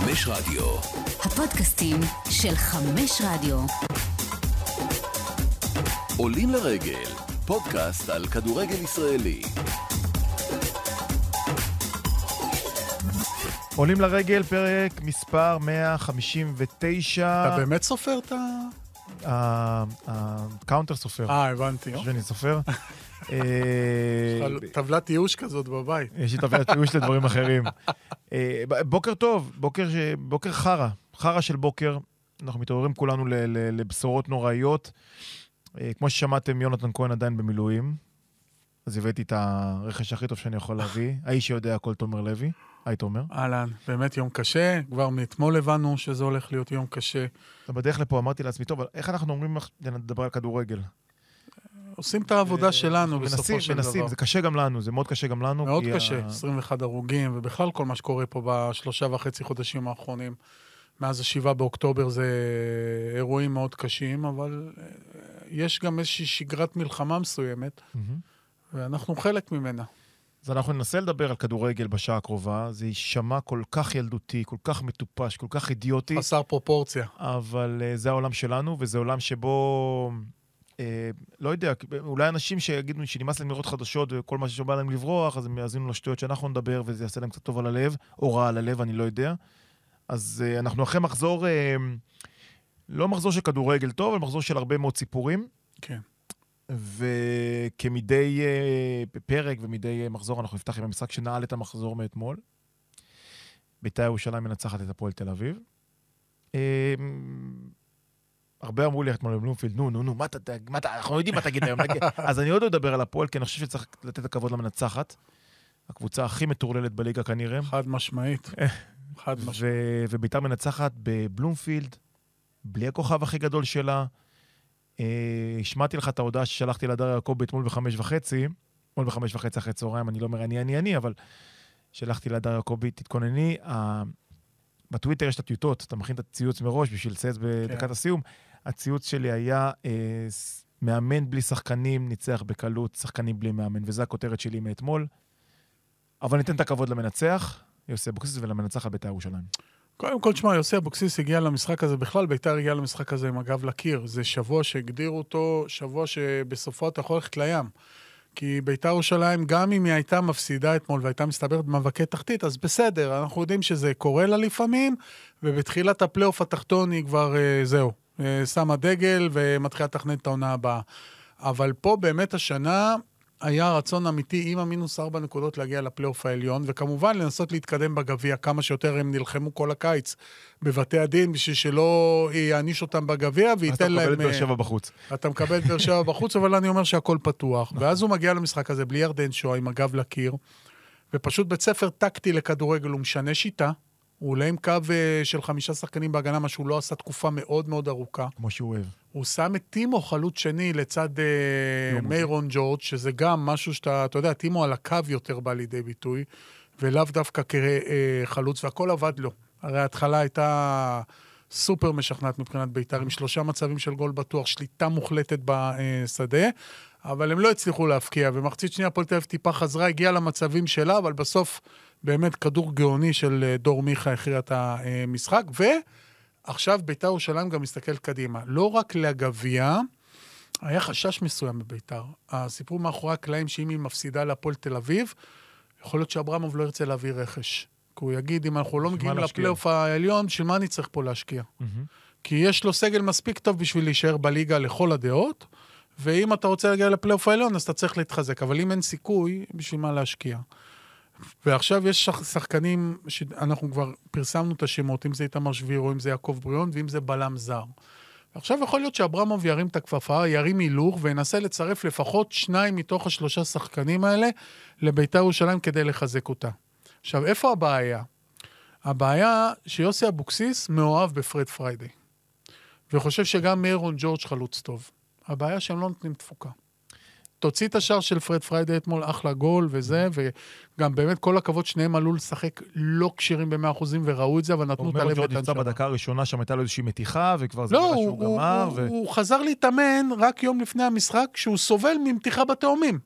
חמש רדיו. הפודקאסטים של חמש רדיו. עולים לרגל, פודקאסט על כדורגל ישראלי. עולים לרגל, פרק מספר 159. אתה באמת סופר את ה... ה counter סופר. אה, הבנתי. שאני סופר. אה, טבלת ייאוש כזאת בבית. יש לי טבלת ייאוש לדברים אחרים. אה, בוקר טוב, בוקר חרא, חרא של בוקר. אנחנו מתעוררים כולנו לבשורות נוראיות. אה, כמו ששמעתם, יונתן כהן עדיין במילואים. אז הבאתי את הרכש הכי טוב שאני יכול להביא. האיש שיודע הכל, תומר לוי. היי, תומר. אהלן, באמת יום קשה. כבר מאתמול הבנו שזה הולך להיות יום קשה. בדרך לפה, אמרתי לעצמי, טוב, אבל איך אנחנו אומרים לך לדבר על כדורגל? עושים את העבודה שלנו מנסים, בסופו של מנסים, דבר. זה קשה גם לנו, זה מאוד קשה גם לנו. מאוד קשה, ה- 21 הרוגים, ובכלל כל מה שקורה פה בשלושה וחצי חודשים האחרונים. מאז השבעה באוקטובר זה אירועים מאוד קשים, אבל אה, יש גם איזושהי שגרת מלחמה מסוימת. ואנחנו חלק ממנה. אז אנחנו ננסה לדבר על כדורגל בשעה הקרובה. זה יישמע כל כך ילדותי, כל כך מטופש, כל כך אידיוטי, חסר פרופורציה. אבל uh, זה העולם שלנו, וזה עולם שבו... Uh, לא יודע, אולי אנשים שיגידו שנמאס להם לראות חדשות וכל מה שבא להם לברוח, אז הם יאזינו לשטויות שאנחנו נדבר, וזה יעשה להם קצת טוב על הלב, או רע על הלב, אני לא יודע. אז uh, אנחנו אחרי מחזור, uh, לא מחזור של כדורגל טוב, אבל מחזור של הרבה מאוד סיפורים. כן. וכמדי uh, פרק ומדי מחזור אנחנו נפתח עם המשחק שנעל את המחזור מאתמול. בית"ר ירושלים מנצחת את הפועל תל אביב. הרבה אמרו לי אתמול בבלומפילד, נו, נו, נו, מה אתה, מה אתה, אנחנו יודעים מה תגיד היום. נגיד." אז אני עוד לא אדבר על הפועל, כי אני חושב שצריך לתת הכבוד למנצחת. הקבוצה הכי מטורללת בליגה כנראה. חד משמעית. חד משמעית. וביתר מנצחת בבלומפילד, בלי הכוכב הכי גדול שלה. אה, השמעתי לך את ההודעה ששלחתי להדר יעקבי אתמול בחמש וחצי, אתמול בחמש וחצי אחרי צהריים, אני לא אומר אני, אני, אני, אבל שלחתי להדר יעקבי, תתכונני. בטוויטר יש את הטיוטות, אתה מכין את הציוץ מראש בשביל לצייץ בדקת כן. הציוץ שלי היה אה, מאמן בלי שחקנים, ניצח בקלות, שחקנים בלי מאמן, וזו הכותרת שלי מאתמול. אבל ניתן את הכבוד למנצח, יוסי אבוקסיס, ולמנצח על בית"ר ירושלים. קודם כל, תשמע, יוסי אבוקסיס הגיע למשחק הזה, בכלל ביתר הגיע למשחק הזה עם הגב לקיר. זה שבוע שהגדירו אותו, שבוע שבסופו אתה יכול ללכת לים. כי ביתר ירושלים, גם אם היא הייתה מפסידה אתמול והייתה מסתברת במאבקי תחתית, אז בסדר, אנחנו יודעים שזה קורה לה לפעמים, ובתחילת הפלייאוף התחתון היא כבר, אה, זהו, שמה דגל ומתחילה לתכנן את העונה הבאה. אבל פה באמת השנה היה רצון אמיתי עם המינוס ארבע נקודות להגיע לפלייאוף העליון, וכמובן לנסות להתקדם בגביע כמה שיותר, הם נלחמו כל הקיץ בבתי הדין בשביל שלא יעניש אותם בגביע אז אתה וייתן מקבל להם... את באר אה, שבע בחוץ. אתה מקבל את באר שבע בחוץ, אבל אני אומר שהכל פתוח. ואז הוא מגיע למשחק הזה בלי ירדן שואה, עם הגב לקיר, ופשוט בית ספר טקטי לכדורגל, הוא משנה שיטה, הוא עולה עם קו אה, של חמישה שחקנים בהגנה, מה שהוא לא עשה תקופה מאוד מאוד ארוכה. כמו שהוא אוהב. הוא שם את טימו חלוץ שני לצד אה, לא מיירון ג'ורג', שזה גם משהו שאתה, אתה יודע, טימו על הקו יותר בא לידי ביטוי, ולאו דווקא כחלוץ, והכל עבד לו. הרי ההתחלה הייתה סופר משכנעת מבחינת בית"ר, עם שלושה מצבים של גול בטוח, שליטה מוחלטת בשדה, אבל הם לא הצליחו להבקיע, ומחצית שנייה הפועל תל אביב טיפה חזרה, הגיעה למצבים שלה, אבל בסוף באמת כדור גאוני של אה, דור מיכה הכריע את המשחק, ועכשיו בית"ר ירושלים גם מסתכלת קדימה. לא רק לגביע, היה חשש מסוים בביתר. הסיפור מאחורי הקלעים שאם היא מפסידה להפועל תל אביב, יכול להיות שאברמוב לא ירצה להביא רכש. כי הוא יגיד, אם אנחנו לא מגיעים? לפלייאוף העליון, בשביל מה אני צריך פה להשקיע? כי יש לו סגל מספיק טוב בשביל להישאר בליגה לכל הדעות, ואם אתה רוצה להגיע לפלייאוף העליון, אז אתה צריך להתחזק. אבל אם אין סיכוי, בשביל מה להשקיע? ועכשיו יש שח- שחקנים שאנחנו כבר פרסמנו את השמות, אם זה איתמר שבירו, אם זה יעקב בריאון, ואם זה בלם זר. עכשיו יכול להיות שאברמוב ירים את הכפפה, ירים הילוך וינסה לצרף לפחות שניים מתוך השלושה שחקנים האלה לביתר ירושלים כדי לחזק אותה. עכשיו, איפה הבעיה? הבעיה שיוסי אבוקסיס מאוהב בפרד פריידי. וחושב שגם מיירון ג'ורג' חלוץ טוב. הבעיה שהם לא נותנים תפוקה. תוציא את השער של פרד פריידי אתמול, אחלה גול וזה, וגם באמת כל הכבוד, שניהם עלו לשחק לא כשירים ב-100% וראו את זה, אבל נתנו את הלב ג'ורג' נפצע לטנשמה. בדקה הראשונה, שם הייתה לו איזושהי מתיחה, וכבר זה לא, נראה הוא, שהוא הוא, גמר. הוא, ו... הוא חזר להתאמן רק יום לפני המשחק, שהוא סובל ממתיחה בתאומים.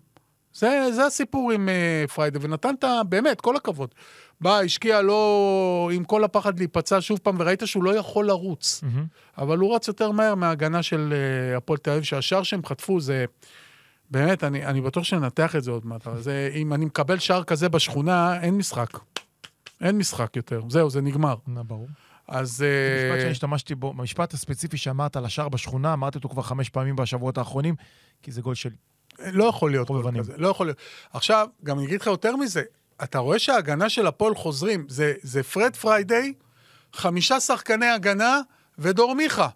זה, זה הסיפור עם uh, פריידי, ונתנת, באמת, כל הכבוד. בא, השקיע לו עם כל הפחד להיפצע שוב פעם, וראית שהוא לא יכול לרוץ. מהמם. אבל הוא רץ יותר מהר מההגנה של אה, הפועל תל אביב, שהשער שהם חטפו זה... באמת, אני, אני בטוח שננתח את זה עוד מעט. אבל זה, אם אני מקבל שער כזה בשכונה, אין משחק. אין משחק יותר. זהו, זה נגמר. נה, ברור. אז... משפט אה, שאני השתמשתי בו, המשפט הספציפי שאמרת על השער בשכונה, אמרתי אותו כבר חמש פעמים בשבועות האחרונים, כי זה גול שלי. לא יכול להיות גול. כזה, לא יכול להיות. עכשיו, גם אני אגיד לך יותר מזה, אתה רואה שההגנה של הפועל חוזרים, זה, זה פרד פריידיי, חמישה שחקני הגנה ודור מיכה.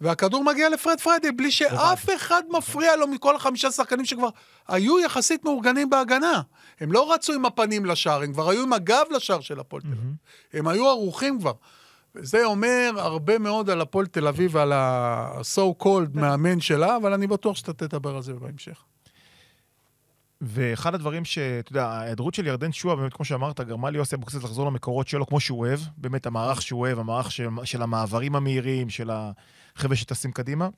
והכדור מגיע לפרד פריידיי בלי שאף אחד מפריע לו מכל החמישה שחקנים שכבר היו יחסית מאורגנים בהגנה. הם לא רצו עם הפנים לשער, הם כבר היו עם הגב לשער של הפועל תל אביב. הם היו ערוכים כבר. וזה אומר הרבה מאוד על הפועל תל אביב ועל ה-so called מאמן שלה, אבל אני בטוח שאתה תדבר על זה בהמשך. ואחד הדברים שאתה יודע, ההיעדרות של ירדן שועה, באמת, כמו שאמרת, גרמה ליוסי אבוקסיס לחזור למקורות שלו כמו שהוא אוהב. באמת, המערך שהוא אוהב, המערך של, של המעברים המהירים, של החבר'ה שטסים קדימה.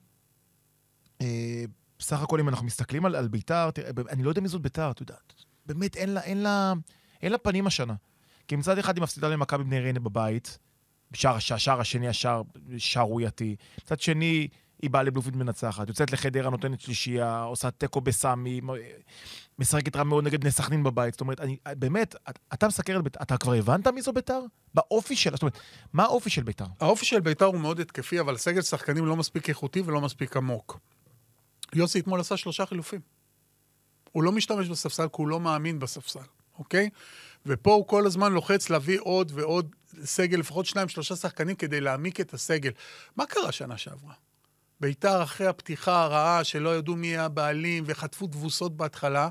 אה, בסך הכל, אם אנחנו מסתכלים על, על ביתר, תראה, אני לא יודע מי זאת ביתר, אתה יודע. באמת, אין לה, אין לה, אין לה פנים השנה. כי מצד אחד היא מפסידה למכבי בני ריינה בבית, שער, השער השני, השער שערורייתי. מצד שני, היא באה לבלומפילד מנצחת, יוצאת לחדרה, נותנת שלישייה, עושה תיקו בסמי, משחקת רע מאוד נגד בני סכנין בבית. זאת אומרת, אני, באמת, אתה מסקר את ביתר, אתה כבר הבנת מי זו ביתר? באופי שלה, זאת אומרת, מה האופי של ביתר? האופי של ביתר הוא מאוד התקפי, אבל סגל שחקנים לא מספיק איכותי ולא מספיק עמוק. יוסי אתמול עשה שלושה חילופים. הוא לא משתמש בספסל כי הוא לא מאמין בספסל, אוקיי? ופה הוא כל הזמן לוחץ להביא עוד ועוד סגל, לפחות שניים, שלושה שחקנים כדי להעמיק את הסגל. מה קרה שנה שעברה? ביתר אחרי הפתיחה הרעה, שלא ידעו מי הבעלים וחטפו תבוסות בהתחלה,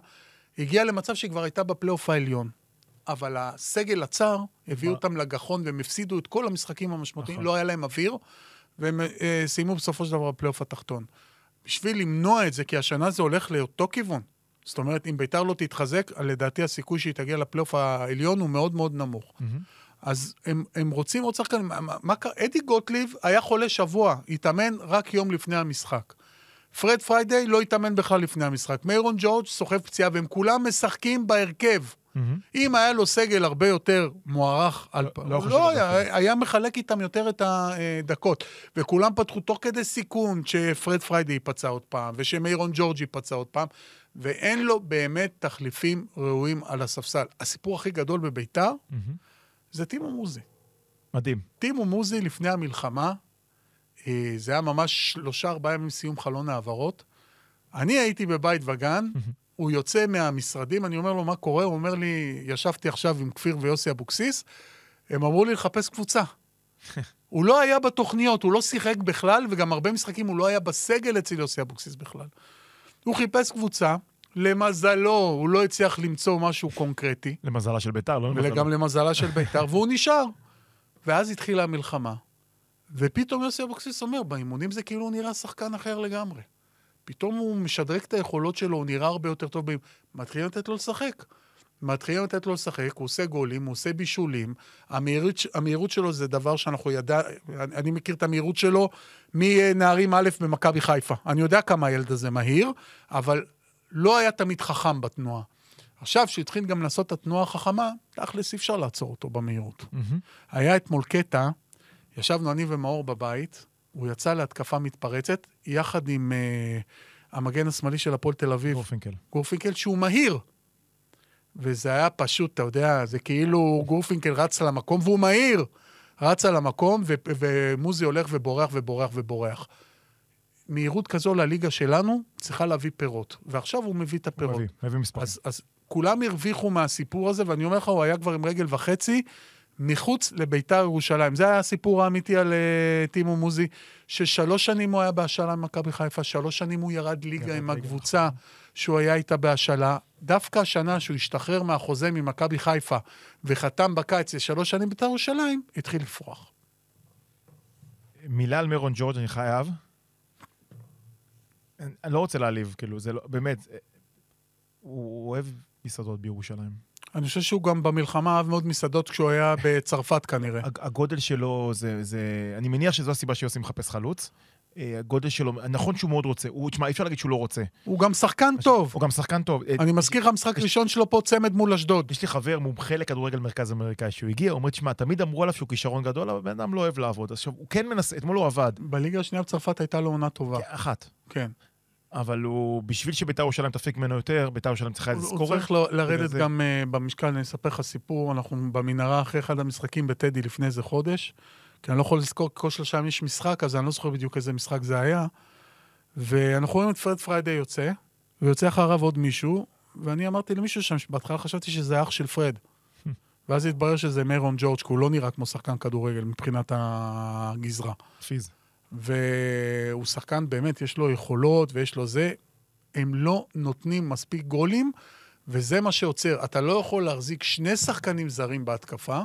הגיעה למצב שכבר הייתה בפלייאוף העליון. אבל הסגל הצר, הביאו מה? אותם לגחון והם הפסידו את כל המשחקים המשמעותיים, נכון. לא היה להם אוויר, והם אה, סיימו בסופו של דבר בפלייאוף התחתון. בשביל למנוע את זה, כי השנה זה הולך לאותו כיוון. זאת אומרת, אם ביתר לא תתחזק, לדעתי הסיכוי שהיא תגיע לפלייאוף העליון הוא מאוד מאוד נמוך. אז הם, הם רוצים עוד שחקנים. מה, קרה? אדי גוטליב היה חולה שבוע, התאמן רק יום לפני המשחק. פרד פריידיי לא התאמן בכלל לפני המשחק. מיירון ג'ורג' סוחב פציעה, והם כולם משחקים בהרכב. אם היה לו סגל הרבה יותר מוערך, על... לא לא, לא היה, היה מחלק איתם יותר את הדקות. וכולם פתחו תוך כדי סיכון שפרד פריידי ייפצע עוד פעם, ושמיירון ג'ורג' ייפצע עוד פעם, ואין לו באמת תחליפים ראויים על הספסל. הסיפור הכי גדול בביתר זה טימו מוזי. מדהים. טימו מוזי לפני המלחמה, אה, זה היה ממש שלושה, ארבעה ימים סיום חלון העברות. אני הייתי בבית וגן, הוא יוצא מהמשרדים, אני אומר לו, מה קורה? הוא אומר לי, ישבתי עכשיו עם כפיר ויוסי אבוקסיס, הם אמרו לי לחפש קבוצה. הוא לא היה בתוכניות, הוא לא שיחק בכלל, וגם הרבה משחקים הוא לא היה בסגל אצל יוסי אבוקסיס בכלל. הוא חיפש קבוצה, למזלו, הוא לא הצליח למצוא משהו קונקרטי. למזלה של ביתר, לא למזלה. וגם למזלה של בית"ר, והוא נשאר. ואז התחילה המלחמה, ופתאום יוסי אבוקסיס אומר, באימונים זה כאילו הוא נראה שחקן אחר לגמרי. פתאום הוא משדרג את היכולות שלו, הוא נראה הרבה יותר טוב. מתחילים לתת לו לשחק. מתחילים לתת לו לשחק, הוא עושה גולים, הוא עושה בישולים. המהירות, המהירות שלו זה דבר שאנחנו ידע... אני, אני מכיר את המהירות שלו מנערים א' במכבי חיפה. אני יודע כמה הילד הזה מהיר, אבל לא היה תמיד חכם בתנועה. עכשיו, כשהתחיל גם לעשות את התנועה החכמה, תכלס אי אפשר לעצור אותו במהירות. מהמם. היה אתמול קטע, ישבנו אני ומאור בבית, הוא יצא להתקפה מתפרצת, יחד עם uh, המגן השמאלי של הפועל תל אביב, גורפינקל. גורפינקל, שהוא מהיר. וזה היה פשוט, אתה יודע, זה כאילו גורפינקל רץ על המקום, והוא מהיר. רץ על המקום, ו- ומוזי הולך ובורח ובורח ובורח. מהירות כזו לליגה שלנו צריכה להביא פירות. ועכשיו הוא מביא את הפירות. מביא, מביא מספרים. אז, אז כולם הרוויחו מהסיפור הזה, ואני אומר לך, הוא היה כבר עם רגל וחצי מחוץ לביתר ירושלים. זה היה הסיפור האמיתי על uh, טימו מוזי, ששלוש שנים הוא היה בהשאלה עם מכבי חיפה, שלוש שנים הוא ירד ליגה ירד עם ליגה, הקבוצה שהוא היה איתה בהשאלה. דווקא השנה שהוא השתחרר מהחוזה ממכבי חיפה וחתם בקיץ לשלוש שנים ביתר ירושלים, התחיל לפרוח. מילה על מירון ג'ורג' אני חייב. אני אני לא רוצה להעליב, כאילו, זה לא, באמת, אה, הוא אוהב מסעדות בירושלים. אני חושב שהוא גם במלחמה אהב מאוד מסעדות כשהוא היה בצרפת כנראה. הג- הגודל שלו, זה, זה... אני מניח שזו הסיבה שיוסי מחפש חלוץ. אה, הגודל שלו, נכון שהוא מאוד רוצה, הוא, תשמע, אי אפשר להגיד שהוא לא רוצה. הוא גם שחקן טוב. הוא גם שחקן טוב. אה, אני מזכיר לך, משחק ראשון שלו פה צמד מול אשדוד. יש לי חבר מומחה לכדורגל מרכז אמריקאי, שהוא הגיע, הוא אומר, תשמע, תמיד אמרו עליו שהוא כישרון גדול, אבל בן אדם לא אוהב לעבוד. עכשיו, הוא כן מנסה, אתמול הוא עבד. בליגה השנייה בצרפת הייתה לו עונה טובה. אחת. כן. אבל הוא, בשביל שביתר ירושלים תפיק ממנו יותר, ביתר ירושלים צריכה איזה הוא scorer. צריך לו- לרדת זה- גם אה, במשקל, אני אספר לך סיפור, אנחנו במנהרה אחרי אחד המשחקים בטדי לפני איזה חודש, כי אני לא יכול לזכור, כל שלושה ימים יש משחק, אז אני לא זוכר בדיוק איזה משחק זה היה, ואנחנו רואים את פרד פריידי יוצא, ויוצא אחריו עוד מישהו, ואני אמרתי למישהו שם, שבהתחלה חשבתי שזה אח של פרד. ואז התברר שזה מיירון ג'ורג', כי הוא לא נראה כמו שחקן כדורגל מבחינת הגזרה. פיז. והוא שחקן, באמת, יש לו יכולות ויש לו זה. הם לא נותנים מספיק גולים, וזה מה שעוצר. אתה לא יכול להחזיק שני שחקנים זרים בהתקפה,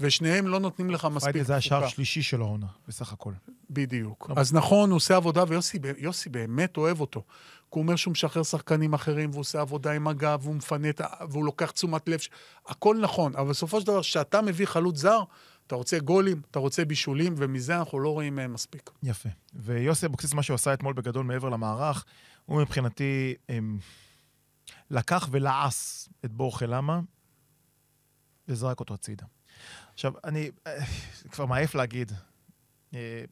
ושניהם לא נותנים לך מספיק פריידי זה השער תפוקה. השלישי של העונה, בסך הכל. בדיוק. לא. אז נכון, הוא עושה עבודה, ויוסי יוסי באמת אוהב אותו. כי הוא אומר שהוא משחרר שחקנים אחרים, והוא עושה עבודה עם הגב, והוא מפנה את ה... והוא לוקח תשומת לב. הכל נכון, אבל בסופו של דבר, כשאתה מביא חלוץ זר, אתה רוצה גולים, אתה רוצה בישולים, ומזה אנחנו לא רואים אה, מספיק. יפה. ויוסי אבוקסיס, מה שהוא עשה אתמול בגדול מעבר למערך, הוא מבחינתי אמ, לקח ולעס את בורחה למה וזרק אותו הצידה. עכשיו, אני אה, כבר מעייף להגיד אה,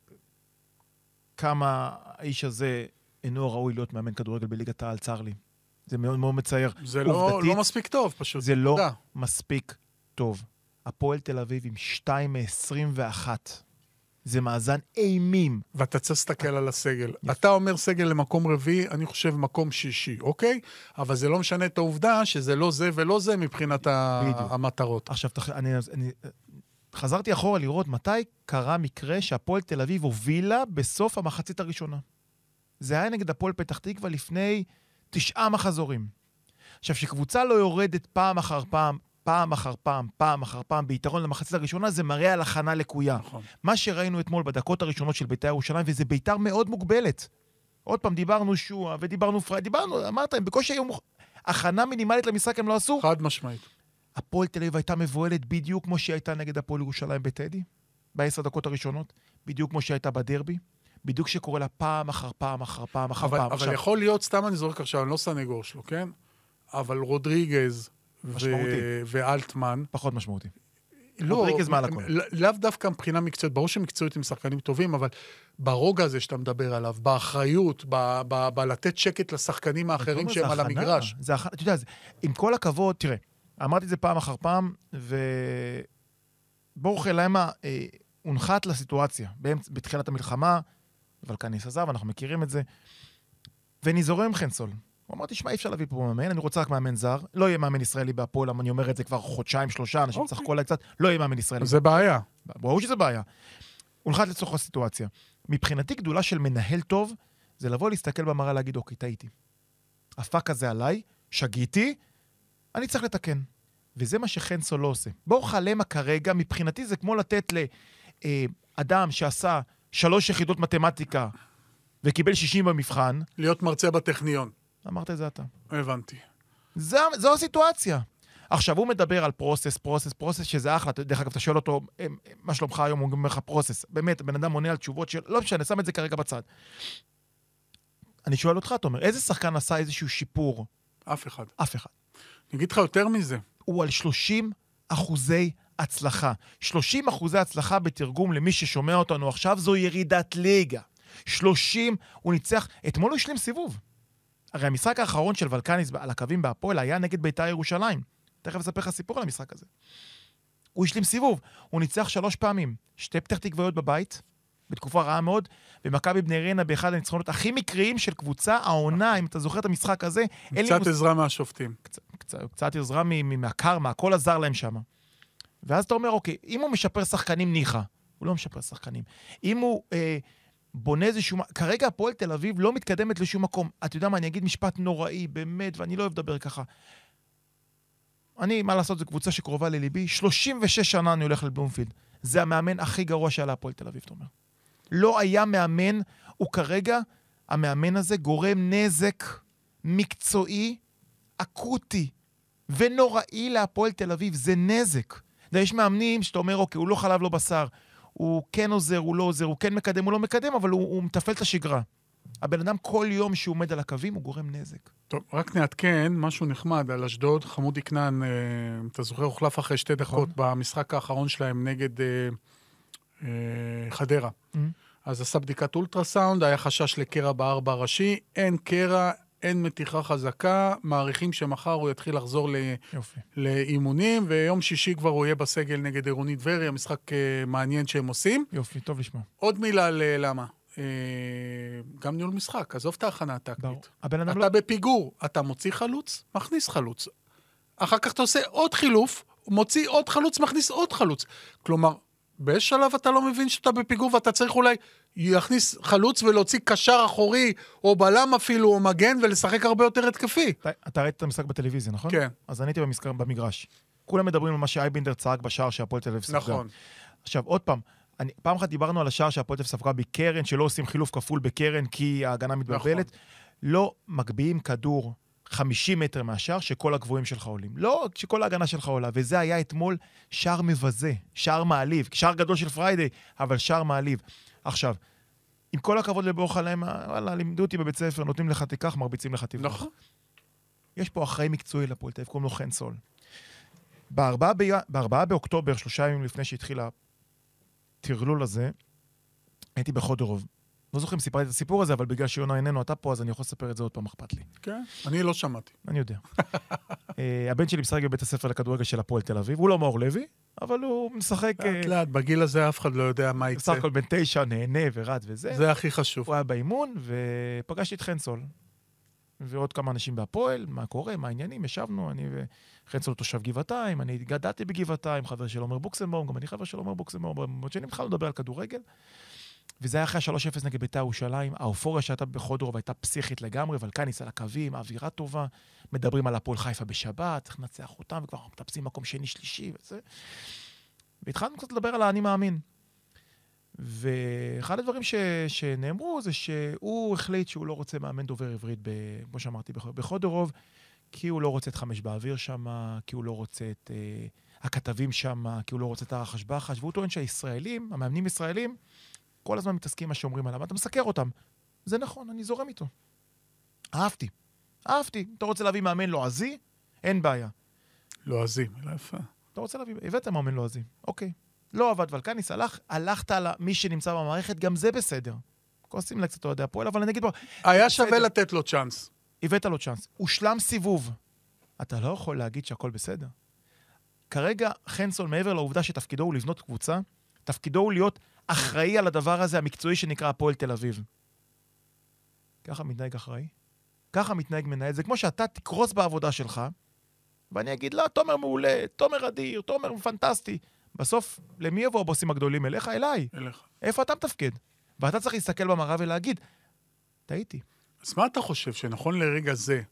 כמה האיש הזה אינו ראוי להיות מאמן כדורגל בליגת העל, צר לי. זה מאוד מאוד מצער. זה לא, עובדתית, לא מספיק טוב, פשוט. זה לא. מספיק טוב. הפועל תל אביב עם 2 מ-21. זה מאזן אימים. ואתה צריך להסתכל על הסגל. אתה אומר סגל למקום רביעי, אני חושב מקום שישי, אוקיי? אבל זה לא משנה את העובדה שזה לא זה ולא זה מבחינת ה- בדיוק. המטרות. עכשיו, תח... אני, אני חזרתי אחורה לראות מתי קרה מקרה שהפועל תל אביב הובילה בסוף המחצית הראשונה. זה היה נגד הפועל פתח תקווה לפני תשעה מחזורים. עכשיו, כשקבוצה לא יורדת פעם אחר פעם, פעם אחר פעם, פעם אחר פעם, ביתרון למחצית הראשונה, זה מראה על הכנה לקויה. נכון. מה שראינו אתמול בדקות הראשונות של בית"ר ירושלים, וזה בית"ר מאוד מוגבלת. עוד פעם, דיברנו שועה ודיברנו פריי, דיברנו, אמרת, הם בקושי היו... מוכ- הכנה מינימלית למשחק הם לא עשו. חד משמעית. הפועל תל אביב הייתה מבוהלת בדיוק כמו שהיא הייתה נגד הפועל ירושלים בטדי, בעשר דקות הראשונות, בדיוק כמו שהיא הייתה בדרבי, בדיוק שקורה לה פעם אחר פעם אחר פעם אחר אבל, פעם. אבל עכשיו, יכול להיות, סתם אני זורק עכשיו, אני לא סנגור שלו, כן? אבל רודריגז משמעותי. ואלטמן, פחות משמעותי. לא, רודריגז מעל הכל. לא- לאו דווקא מבחינה מקצועית, ברור שמקצועית הם שחקנים טובים, אבל ברוגע הזה שאתה מדבר עליו, באחריות, ב- ב- בלתת שקט לשחקנים האחרים שהם על הכנה, המגרש. זה הכנה, אתה יודע, זה- עם כל הכבוד, תראה, אמרתי את זה פעם אחר פעם, ובורחה למה אה, הונחת לסיטואציה באמצע, בתחילת המלחמה, ולקניס עזב, אנחנו מכירים את זה, ואני זורם עם חנסול. הוא אמר, תשמע, אי אפשר להביא פה מאמן, אני רוצה רק מאמן זר. לא יהיה מאמן ישראלי בהפועל, אני אומר את זה כבר חודשיים, שלושה, אנשים אוקיי. צחקו עליי קצת, לא יהיה מאמן ישראלי. זה בעיה. ברור שזה בעיה. הונחת לצורך הסיטואציה. מבחינתי, גדולה של מנהל טוב, זה לבוא להסתכל במראה, להגיד, אוקיי, טעיתי. הפאק הזה עליי, שגיתי, אני צריך לתקן. וזה מה שחנסו לא עושה. בורחה למה כרגע, מבחינתי זה כמו לתת לאדם שעשה שלוש יחידות מתמטיקה וקיבל 60 במבחן, להיות מרצה בטכניון. אמרת את זה אתה. הבנתי. זו, זו הסיטואציה. עכשיו, הוא מדבר על פרוסס, פרוסס, פרוסס, שזה אחלה. אתה- דרך אגב, אתה שואל אותו, "אמ, מה שלומך היום? הוא אומר לך פרוסס. באמת, הבן אדם עונה על תשובות של... לא משנה, שם את זה כרגע בצד. אני שואל אותך, תומר, איזה שחקן עשה איזשהו שיפור? אף אחד. אף אחד. אני אגיד לך יותר מזה. הוא על 30 אחוזי הצלחה. 30 אחוזי הצלחה בתרגום למי ששומע אותנו עכשיו, זו ירידת ליגה. 30, הוא ניצח, אתמול הוא השלים סיבוב. הרי המשחק האחרון של ולקניס על הקווים בהפועל היה נגד בית"ר ירושלים. תכף אספר לך סיפור על המשחק הזה. הוא השלים סיבוב, הוא ניצח שלוש פעמים. שתי פתח תקוויות בבית, בתקופה רעה מאוד, ומכבי בני ריינה באחד הניצחונות הכי מקריים של קבוצה, העונה, אם אתה זוכר את המשחק הזה, קצת עזרה מהשופטים. קצת, קצת, קצת עזרה מ- מהקרמה, הכל עזר להם שם. ואז אתה אומר, אוקיי, אם הוא משפר שחקנים, ניחא. הוא לא משפר שחקנים. אם הוא אה, בונה איזשהו... כרגע הפועל תל אביב לא מתקדמת לשום מקום. אתה יודע מה, אני אגיד משפט נוראי, באמת, ואני לא אוהב לדבר ככה. אני, מה לעשות, זו קבוצה שקרובה לליבי. 36 שנה אני הולך לבלומפילד. זה המאמן הכי גרוע שהיה להפועל תל אביב, אתה אומר. לא היה מאמן, הוא כרגע, המאמן הזה גורם נזק מקצועי אקוטי ונוראי להפועל תל אביב, זה נזק. יש מאמנים שאתה אומר, אוקיי, הוא לא חלב לא בשר, הוא כן עוזר, הוא לא עוזר, הוא כן מקדם, הוא לא מקדם, אבל הוא, הוא מתפעל את השגרה. הבן אדם כל יום שהוא עומד על הקווים, הוא גורם נזק. טוב, רק נעדכן, משהו נחמד על אשדוד. חמודי כנען, אה, אתה זוכר, הוחלף אחרי שתי דקות במשחק האחרון שלהם נגד אה, אה, חדרה. Mm. אז עשה בדיקת אולטרסאונד, היה חשש לקרע בארבע הראשי, אין קרע, אין מתיחה חזקה, מעריכים שמחר הוא יתחיל לחזור ל... יופי. לאימונים, ויום שישי כבר הוא יהיה בסגל נגד עירונית טבריה, משחק אה, מעניין שהם עושים. יופי, טוב לשמוע. עוד מילה ללמה. אה, גם ניהול משחק, עזוב את ההכנה. הטקטית. אתה לא... בפיגור, אתה מוציא חלוץ, מכניס חלוץ. אחר כך אתה עושה עוד חילוף, מוציא עוד חלוץ, מכניס עוד חלוץ. כלומר, באיזה שלב אתה לא מבין שאתה בפיגור ואתה צריך אולי להכניס חלוץ ולהוציא קשר אחורי, או בלם אפילו, או מגן, ולשחק הרבה יותר התקפי. אתה, אתה ראית את המשחק בטלוויזיה, נכון? כן. אז אני הייתי במשחק, במגרש. כולם מדברים על מה שאייבינדר צעק בשער שהפועל תל אביב ספגה. נכון. עכשיו, עוד פעם, אני, פעם אחת דיברנו על השער שהפועל תל אביב ספגה בקרן, שלא עושים חילוף כפול בקרן כי ההגנה מתבלבלת. נכון. לא מגביהים כדור 50 מטר מהשער שכל הגבוהים שלך עולים. לא שכל ההגנה שלך עולה, וזה היה אתמול שער מבזה, שער מעליב, שער גדול של פריידי, אבל שער מעליב. עכשיו, עם כל הכבוד לבורחה להם, וואלה, לימדו אותי בבית ספר, נותנים לך תיקח, מרביצים לך תברח. נכון. יש פה אחראי מקצועי לפועל תל אביב, קוראים לו חן סול. בארבעה, בי... בארבעה באוקטובר, שלושה ימים לפני שהתחיל הטרלול הזה, הייתי בחודרוב. לא זוכר אם סיפרתי את הסיפור הזה, אבל בגלל שיונה איננו, אתה פה, אז אני יכול לספר את זה עוד פעם, אכפת לי. כן, אני לא שמעתי. אני יודע. אה, הבן שלי משחק בבית הספר לכדורגל של הפועל תל אביב, הוא לא מאור לוי, אבל הוא משחק... אה, לאט לאט, בגיל הזה אף אחד לא יודע מה יצא. בסך הכל בן תשע, נהנה ורץ וזה. זה הכי חשוב. הוא היה באימון, ופגשתי את חנסול. ועוד כמה אנשים בהפועל, מה קורה, מה העניינים, ישבנו, אני וחנסול תושב גבעתיים, אני גדלתי בגבעתיים, חבר של עומר בוקסנבאום, גם אני חבר של עומר בוקסנבאום, עוד שנים התחלנו לדבר על כדורגל. וזה היה אחרי ה-3-0 נגד בית"ר ירושלים, האופוריה שהייתה בחודרוב הייתה פסיכית לגמרי, ולקניס על הקווים, האווירה טובה, מדברים על הפועל חיפה בשבת, צריך לנצח אותם, וכבר מטפסים מקום שני, שלישי וזה. והתחלנו קצת לדבר על האני מאמין. ואחד הדברים ש, שנאמרו זה שהוא החליט שהוא לא רוצה מאמן דובר עברית, ב, כמו שאמרתי, בח- בחודרוב, כי הוא לא רוצה את חמש באוויר שם, כי הוא לא רוצה את אה, הכתבים שם, כי הוא לא רוצה את הרחש בחש, והוא טוען שהישראלים, המאמנים ישראלים, כל הזמן מתעסקים עם מה שאומרים עליו, אתה מסקר אותם. זה נכון, אני זורם איתו. אהבתי. אהבתי. אתה רוצה להביא מאמן לועזי? אין בעיה. לועזים, אלא יפה. אתה רוצה להביא, הבאת מאמן לועזי, אוקיי. לא עבד ולקניס, הלך, הלכת על מי שנמצא במערכת, גם זה בסדר. כועסים לי קצת אוהדי הפועל, אבל אני אגיד פה, היה שווה בסדר. לתת לו צ'אנס. הבאת לו צ'אנס. הושלם סיבוב. אתה לא יכול להגיד שהכל בסדר. כרגע חנסון, מעבר לעובדה שתפקידו הוא לבנות קבוצה, תפקידו הוא להיות אחראי על הדבר הזה, המקצועי שנקרא הפועל תל אביב. ככה מתנהג אחראי? ככה מתנהג מנהל. זה כמו שאתה תקרוס בעבודה שלך, ואני אגיד, לא, תומר מעולה, תומר אדיר, תומר פנטסטי. בסוף, למי יבואו הבוסים הגדולים? אליך, אליי. אליך. איפה אתה מתפקד? ואתה צריך להסתכל במראה ולהגיד, טעיתי. אז מה אתה חושב, שנכון לרגע זה,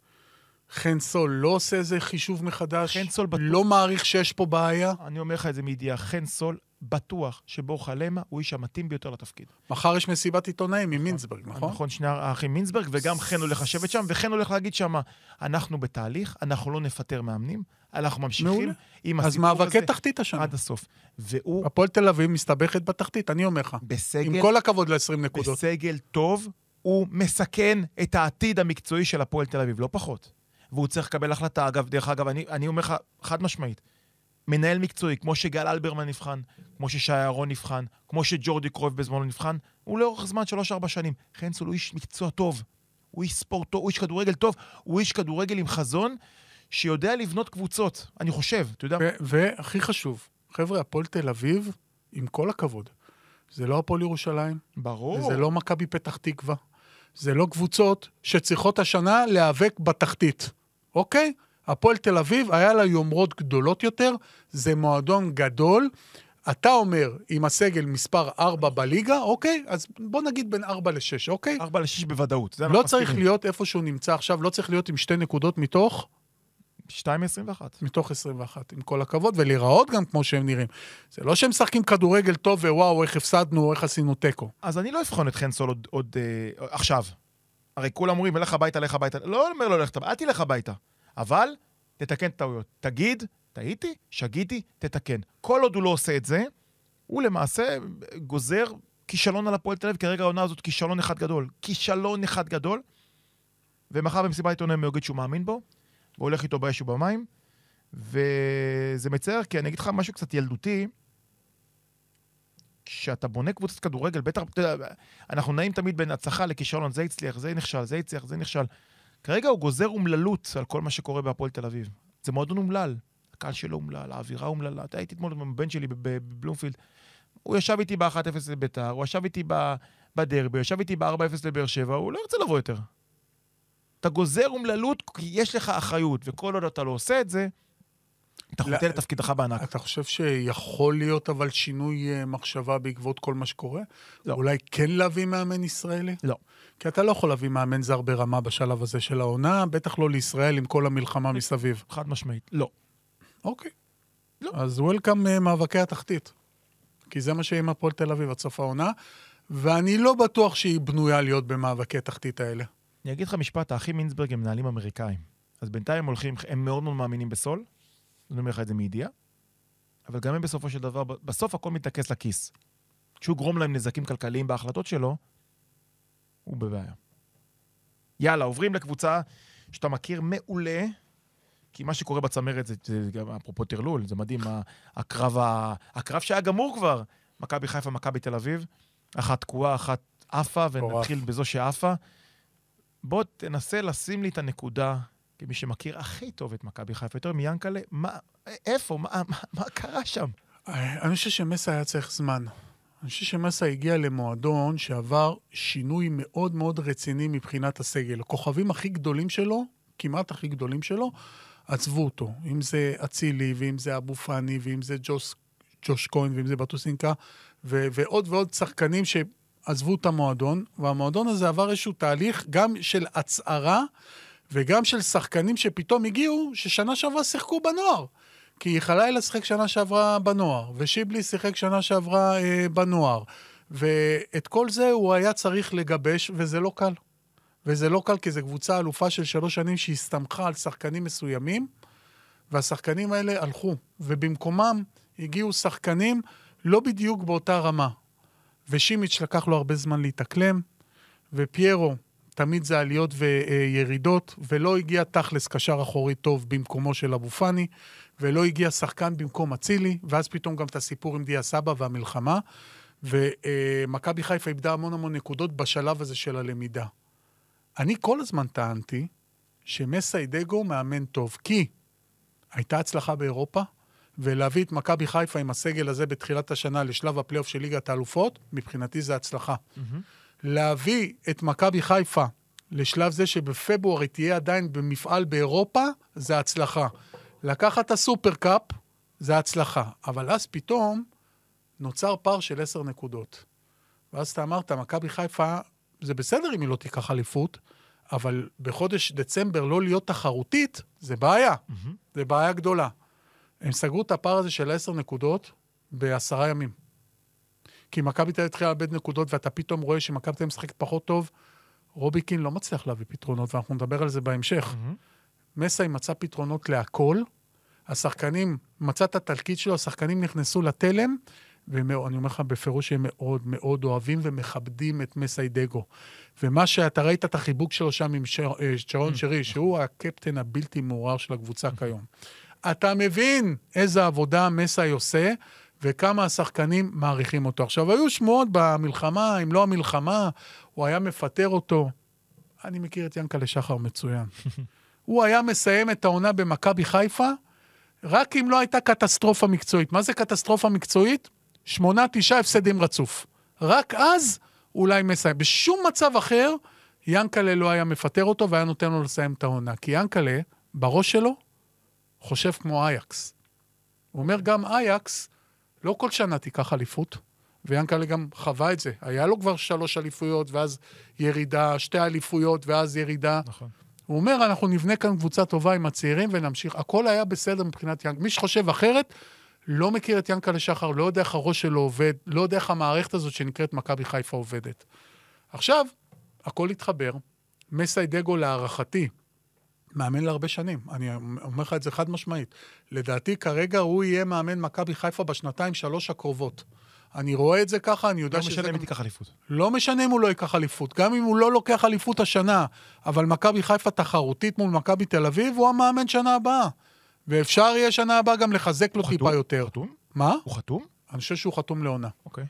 חן סול לא עושה איזה חישוב מחדש? חן סול בטוח- לא מעריך שיש פה בעיה? אני אומר לך את זה מידיעה, חן סול, בטוח שבורחה למה הוא איש המתאים ביותר לתפקיד. מחר יש מסיבת עיתונאים עם מינסברג, נכון? נכון, שני האחים מינסברג, וגם חן הולך לשבת שם, וחן הולך להגיד שם, אנחנו בתהליך, אנחנו לא נפטר מאמנים, אנחנו ממשיכים מעולה. עם אז הסיפור מאבקי הזה תחתית השנה. עד הסוף. והוא הפועל תל אביב מסתבכת בתחתית, אני אומר לך. עם בסגל, כל הכבוד ל-20 נקודות. בסגל טוב, הוא מסכן את העתיד המקצועי של הפועל תל אביב, לא פחות. והוא צריך לקבל החלטה. אגב, דרך אגב, אני, אני אומר לך חד משמעית, מנהל מקצועי, כמו שגל אלברמן נבחן, כמו ששי אהרון נבחן, כמו שג'ורדי קרויב בזמנו נבחן, הוא לאורך זמן, שלוש-ארבע שנים. חנסול הוא איש מקצוע טוב, הוא איש ספורט טוב, הוא איש כדורגל טוב, הוא איש כדורגל עם חזון, שיודע לבנות קבוצות, אני חושב, אתה יודע, והכי חשוב, חבר'ה, הפועל תל אביב, עם כל הכבוד, זה לא הפועל ירושלים, ברור. וזה לא מכבי פתח תקווה, זה לא קבוצות שצריכות השנה להיאבק בתחתית, אוקיי? הפועל תל אביב, היה לה יומרות גדולות יותר, זה מועדון גדול. אתה אומר, עם הסגל מספר 4 בליגה, אוקיי? אז בוא נגיד בין 4 ל-6, אוקיי? ארבע לשש בוודאות. זה לא צריך מסכימים. להיות איפה שהוא נמצא עכשיו, לא צריך להיות עם שתי נקודות מתוך, שתיים מעשרים ואחת. מתוך 21, עם כל הכבוד, ולהיראות גם כמו שהם נראים. זה לא שהם משחקים כדורגל טוב ווואו, איך הפסדנו, איך עשינו תיקו. אז אני לא אבחון את חן סול עוד, עוד אה, עכשיו. הרי כולם אומרים, לך הביתה, לך הביתה. לא אומר לו ללכת הביתה, אל תלך הביתה. אבל תתקן טעויות. תגיד, טעיתי, שגיתי, תתקן. כל עוד הוא לא עושה את זה, הוא למעשה גוזר כישלון על הפועל תל אביב, כרגע העונה הזאת כישלון אחד גדול. כישלון אחד גדול. ומחר במסיבת עיתונאים הוא יגיד שהוא מאמין בו, והולך איתו באש ובמים. וזה מצער, כי אני אגיד לך משהו קצת ילדותי. כשאתה בונה קבוצת כדורגל, בטח, אתה יודע, אנחנו נעים תמיד בין הצלחה לכישלון, זה הצליח, זה נכשל, זה הצליח, זה נכשל. כרגע הוא גוזר אומללות על כל מה שקורה בהפועל תל אביב. זה מועדון אומלל. הקהל שלו אומלל, האווירה אומללה. אתה הייתי אתמול עם הבן שלי בבלומפילד. הוא ישב איתי ב-1-0 לביתר, הוא ישב איתי בדרבי, הוא ישב איתי ב-4-0 לבאר שבע, הוא לא ירצה לבוא יותר. אתה גוזר אומללות כי יש לך אחריות, וכל עוד אתה לא עושה את זה, אתה חוטא לתפקידך בענק. אתה חושב שיכול להיות אבל שינוי אה, מחשבה בעקבות כל מה שקורה? לא. אולי כן להביא מאמן ישראלי? לא. כי אתה לא יכול להביא מאמן זר ברמה בשלב הזה של העונה, בטח לא לישראל עם כל המלחמה מסביב. חד משמעית, לא. אוקיי. לא. אז וולקאם אה, מאבקי התחתית. כי זה מה שיהיה עם הפועל תל אביב עד סוף העונה, ואני לא בטוח שהיא בנויה להיות במאבקי התחתית האלה. אני אגיד לך משפט, האחים מינסברג הם מנהלים אמריקאים. אז בינתיים הם הולכים, הם מאוד מאוד מאמינים בסול, אני אומר לך את זה מידיעה, אבל גם הם בסופו של דבר, בסוף הכל מתעכס לכיס. כשהוא גרום להם נזקים כלכליים בהחלטות שלו, הוא בבעיה. יאללה, עוברים לקבוצה שאתה מכיר מעולה, כי מה שקורה בצמרת זה, זה גם אפרופו טרלול, זה מדהים, הקרב, ה, הקרב שהיה גמור כבר, מכבי חיפה, מכבי תל אביב, אחת תקועה, אחת עפה, ונתחיל בזו שעפה. בוא תנסה לשים לי את הנקודה, כמי שמכיר הכי טוב את מכבי חיפה, יותר מיאנקלה, מה, איפה, מה, מה, מה קרה שם? אני חושב שמסה היה צריך זמן. אני חושב שמסה הגיע למועדון שעבר שינוי מאוד מאוד רציני מבחינת הסגל. הכוכבים הכי גדולים שלו, כמעט הכי גדולים שלו, עזבו אותו. אם זה אצילי, ואם זה אבו פאני, ואם זה ג'וס, ג'וש כהן, ואם זה בטוסינקה, ו- ועוד ועוד שחקנים שעזבו את המועדון, והמועדון הזה עבר איזשהו תהליך גם של הצהרה וגם של שחקנים שפתאום הגיעו, ששנה שעברה שיחקו בנוער. כי חלילה שיחק שנה שעברה בנוער, ושיבלי שיחק שנה שעברה אה, בנוער. ואת כל זה הוא היה צריך לגבש, וזה לא קל. וזה לא קל כי זו קבוצה אלופה של שלוש שנים שהסתמכה על שחקנים מסוימים, והשחקנים האלה הלכו, ובמקומם הגיעו שחקנים לא בדיוק באותה רמה. ושימיץ' לקח לו הרבה זמן להתאקלם, ופיירו, תמיד זה עליות וירידות, ולא הגיע תכלס קשר אחורי טוב במקומו של אבו פאני, ולא הגיע שחקן במקום אצילי, ואז פתאום גם את הסיפור עם דיה סבא והמלחמה, ומכבי חיפה איבדה המון המון נקודות בשלב הזה של הלמידה. אני כל הזמן טענתי שמסיידגו מאמן טוב, כי הייתה הצלחה באירופה, ולהביא את מכבי חיפה עם הסגל הזה בתחילת השנה לשלב הפלייאוף של ליגת האלופות, מבחינתי זה הצלחה. Mm-hmm. להביא את מכבי חיפה לשלב זה שבפברואר היא תהיה עדיין במפעל באירופה, זה הצלחה. לקחת את הסופרקאפ, זה הצלחה. אבל אז פתאום נוצר פער של עשר נקודות. ואז אתה אמרת, מכבי חיפה זה בסדר אם היא לא תיקח אליפות, אבל בחודש דצמבר לא להיות תחרותית, זה בעיה. Mm-hmm. זה בעיה גדולה. הם סגרו את הפער הזה של עשר נקודות בעשרה ימים. כי מכבי תל אביב התחילה לאבד נקודות, ואתה פתאום רואה שמכבי תל אביב משחקת פחות טוב, רוביקין לא מצליח להביא פתרונות, ואנחנו נדבר על זה בהמשך. Mm-hmm. מסי מצא פתרונות להכל, השחקנים, מצא את התלקיט שלו, השחקנים נכנסו לתלם, ואני אומר לך בפירוש שהם מאוד מאוד אוהבים ומכבדים את מסיידגו. ומה שאתה ראית את החיבוק שלו שם עם אה, שרון שרי, שהוא הקפטן הבלתי מעורר של הקבוצה כיום. אתה מבין איזה עבודה מסי עושה, וכמה השחקנים מעריכים אותו. עכשיו, היו שמועות במלחמה, אם לא המלחמה, הוא היה מפטר אותו. אני מכיר את ינקלה שחר מצוין. הוא היה מסיים את העונה במכבי חיפה, רק אם לא הייתה קטסטרופה מקצועית. מה זה קטסטרופה מקצועית? שמונה, תשעה הפסדים רצוף. רק אז אולי מסיים. בשום מצב אחר, ינקלה לא היה מפטר אותו והיה נותן לו לסיים את העונה. כי ינקלה, בראש שלו, חושב כמו אייקס. הוא אומר, גם אייקס, לא כל שנה תיקח אליפות, ויאנקלה גם חווה את זה. היה לו כבר שלוש אליפויות, ואז ירידה, שתי אליפויות, ואז ירידה. נכון. הוא אומר, אנחנו נבנה כאן קבוצה טובה עם הצעירים ונמשיך. הכל היה בסדר מבחינת ינקלה. מי שחושב אחרת, לא מכיר את ינקלה שחר, לא יודע איך הראש שלו עובד, לא יודע איך המערכת הזאת שנקראת מכבי חיפה עובדת. עכשיו, הכל התחבר. מסיידגו להערכתי, מאמן להרבה שנים. אני אומר לך את זה חד משמעית. לדעתי, כרגע הוא יהיה מאמן מכבי חיפה בשנתיים, שלוש הקרובות. אני רואה את זה ככה, אני יודע לא שזה... משנה גם- מי תיקח אליפות. לא משנה אם הוא לא ייקח אליפות, גם אם הוא לא לוקח אליפות השנה, אבל מכבי חיפה תחרותית מול מכבי תל אביב, הוא המאמן שנה הבאה. ואפשר יהיה שנה הבאה גם לחזק לו הוא טיפה? יותר. חתום? מה? הוא חתום? אני חושב שהוא חתום לעונה. אוקיי.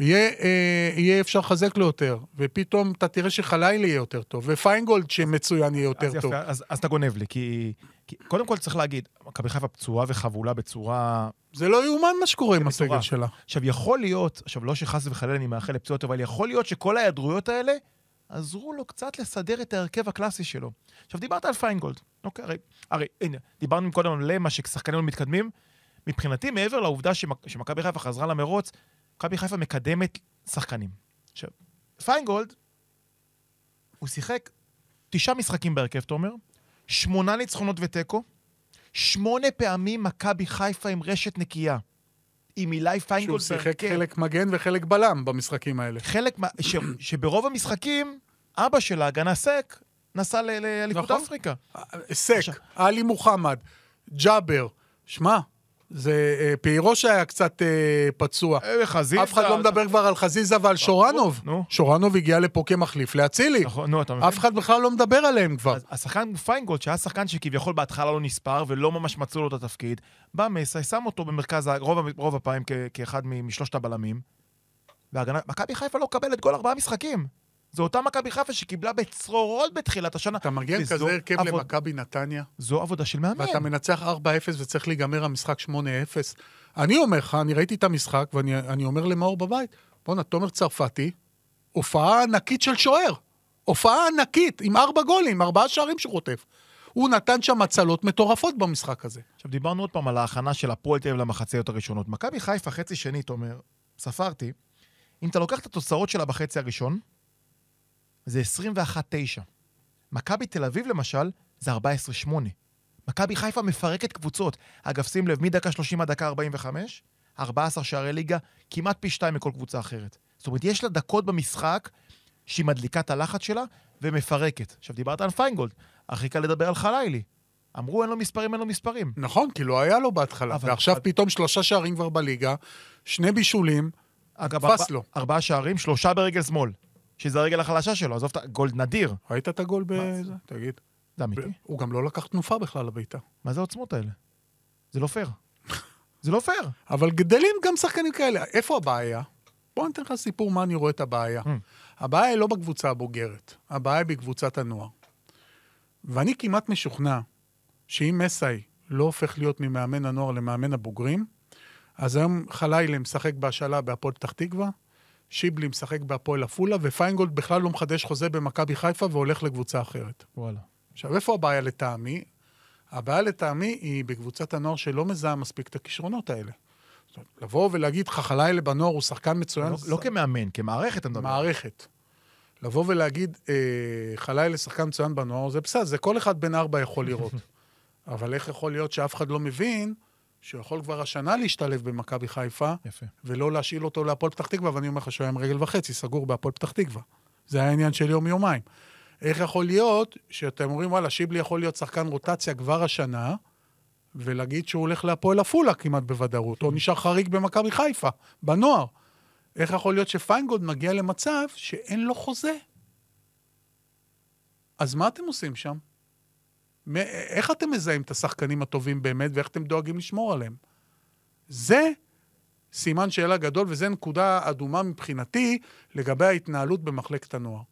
יהיה, אה, יהיה אפשר לחזק לו יותר, ופתאום אתה תראה שחלילי יהיה יותר טוב, ופיינגולד שמצוין יהיה יותר אז טוב. יפה, אז, אז אתה גונב לי, כי, כי קודם כל צריך להגיד, מכבי חיפה פצועה וחבולה בצורה... זה לא יאומן מה שקורה עם הסגל. שלה. עכשיו, יכול להיות, עכשיו, לא שחס וחלילה אני מאחל לפציעות, אבל יכול להיות שכל ההיעדרויות האלה עזרו לו קצת לסדר את ההרכב הקלאסי שלו. עכשיו, דיברת על פיינגולד. אוקיי, הרי, הרי הנה, דיברנו קודם על למה ששחקנים מתקדמים. מבחינתי, מעבר לעובדה שמכבי חיפה חזרה למרוץ, מכבי חיפה מקדמת שחקנים. עכשיו, פיינגולד, הוא שיחק תשעה משחקים בהרכב, תומר, שמונה ניצחונות ותיקו, שמונה פעמים מכבי חיפה עם רשת נקייה. עם אילי שהוא פיינגולד שיחק בהרכב. חלק מגן וחלק בלם במשחקים האלה. חלק. ש... שברוב המשחקים, אבא של ההגנה סק נסע לאליפות נכון. אפריקה. סק, עכשיו- עלי מוחמד, ג'אבר, שמע, זה אה, פיירוש היה קצת אה, פצוע. אה, חזיזה... אף אחד לא מדבר כבר על חזיזה ועל שורנוב. נו. שורנוב הגיע לפה כמחליף לאצילי. נכון, נו, אתה מבין? אף אחד בכלל לא מדבר עליהם כבר. השחקן פיינגולד, שהיה שחקן שכביכול בהתחלה לא נספר ולא ממש מצאו לו את התפקיד, בא מסי, שם אותו במרכז, רוב, הפעמים כאחד משלושת הבלמים, והגנה, מכבי חיפה לא מקבלת גול ארבעה משחקים. זו אותה מכבי חיפה שקיבלה בצרורות בתחילת השנה. אתה מגיע עם כזה הרכב עבוד- למכבי נתניה, זו עבודה של מאמן. ואתה מנצח 4-0 וצריך להיגמר המשחק 8-0. אני אומר לך, אני ראיתי את המשחק, ואני אני אומר למאור בבית, בואנה, תומר צרפתי, הופעה ענקית של שוער. הופעה ענקית, עם ארבע גולים, ארבעה שערים שהוא חוטף. הוא נתן שם הצלות מטורפות במשחק הזה. עכשיו, דיברנו עוד פעם על ההכנה של הפועל תל אביב למחציות הראשונות. מכבי חיפה, חצי שני, תומר, ספרתי, אם אתה לוקח את התוצאות שלה בחצי הראשון, זה 21-9. מכבי תל אביב, למשל, זה 14-8. מכבי חיפה מפרקת קבוצות. אגב, שים לב, מדקה 30 עד דקה 45, 14 שערי ליגה, כמעט פי שתיים מכל קבוצה אחרת. זאת אומרת, יש לה דקות במשחק שהיא מדליקה את הלחץ שלה ומפרקת. עכשיו, דיברת על פיינגולד, הכי קל לדבר על חלילי. אמרו, אין לו מספרים, אין לו מספרים. נכון, כי לא היה לו בהתחלה, אבל- ועכשיו פתאום שלושה שערים כבר בליגה, שני בישולים, אגב, תפס ארבע, לו. ארבעה שערים, שלושה ברגל שמאל, שזה הרגל החלשה שלו, עזוב את ה... גול נדיר. ראית את הגול בזה? תגיד. זה אמיתי? הוא גם לא לקח תנופה בכלל לביתה. מה זה העוצמות האלה? זה לא פייר. זה לא פייר. אבל גדלים גם שחקנים כאלה. איפה הבעיה? בוא ניתן לך סיפור מה אני רואה את הבעיה. Mm. הבעיה היא לא בקבוצה הבוגרת, הבעיה היא בקבוצת הנוער. ואני כמעט משוכנע שאם מסאי לא הופך להיות ממאמן הנוער למאמן הבוגרים, אז היום חלילה משחק בהשאלה בהפועל פתח תקווה, שיבלי משחק בהפועל עפולה, ופיינגולד בכלל לא מחדש חוזה במכבי חיפה והולך לקבוצה אחרת. וואלה. עכשיו, איפה הבעיה לטעמי? הבעיה לטעמי היא בקבוצת הנוער שלא מזהה מספיק את הכישרונות האלה. זאת אומרת, לבוא ולהגיד חחלילה בנוער הוא שחקן מצוין, לא, לא כמאמן, כמערכת אתה מדבר. מערכת. לבוא ולהגיד אה, חלילה שחקן מצוין בנוער, זה בסדר, זה כל אחד בן ארבע יכול לראות. אבל איך יכול להיות שאף אחד לא מבין שהוא יכול כבר השנה להשתלב במכבי חיפה, יפה. ולא להשאיל אותו להפועל פתח תקווה, ואני אומר לך שהוא היה עם רגל וחצי, סגור בהפועל פתח תקווה. זה היה עניין של יום-יומיים. איך יכול להיות שאתם אומרים, וואלה, שיבלי יכול להיות שחקן רוטציה כבר השנה, ולהגיד שהוא הולך להפועל עפולה כמעט בוודאות, או נשאר חריג במכבי חיפה, בנוער. איך יכול להיות שפיינגולד מגיע למצב שאין לו חוזה? אז מה אתם עושים שם? איך אתם מזהים את השחקנים הטובים באמת, ואיך אתם דואגים לשמור עליהם? זה סימן שאלה גדול, וזו נקודה אדומה מבחינתי לגבי ההתנהלות במחלקת הנוער.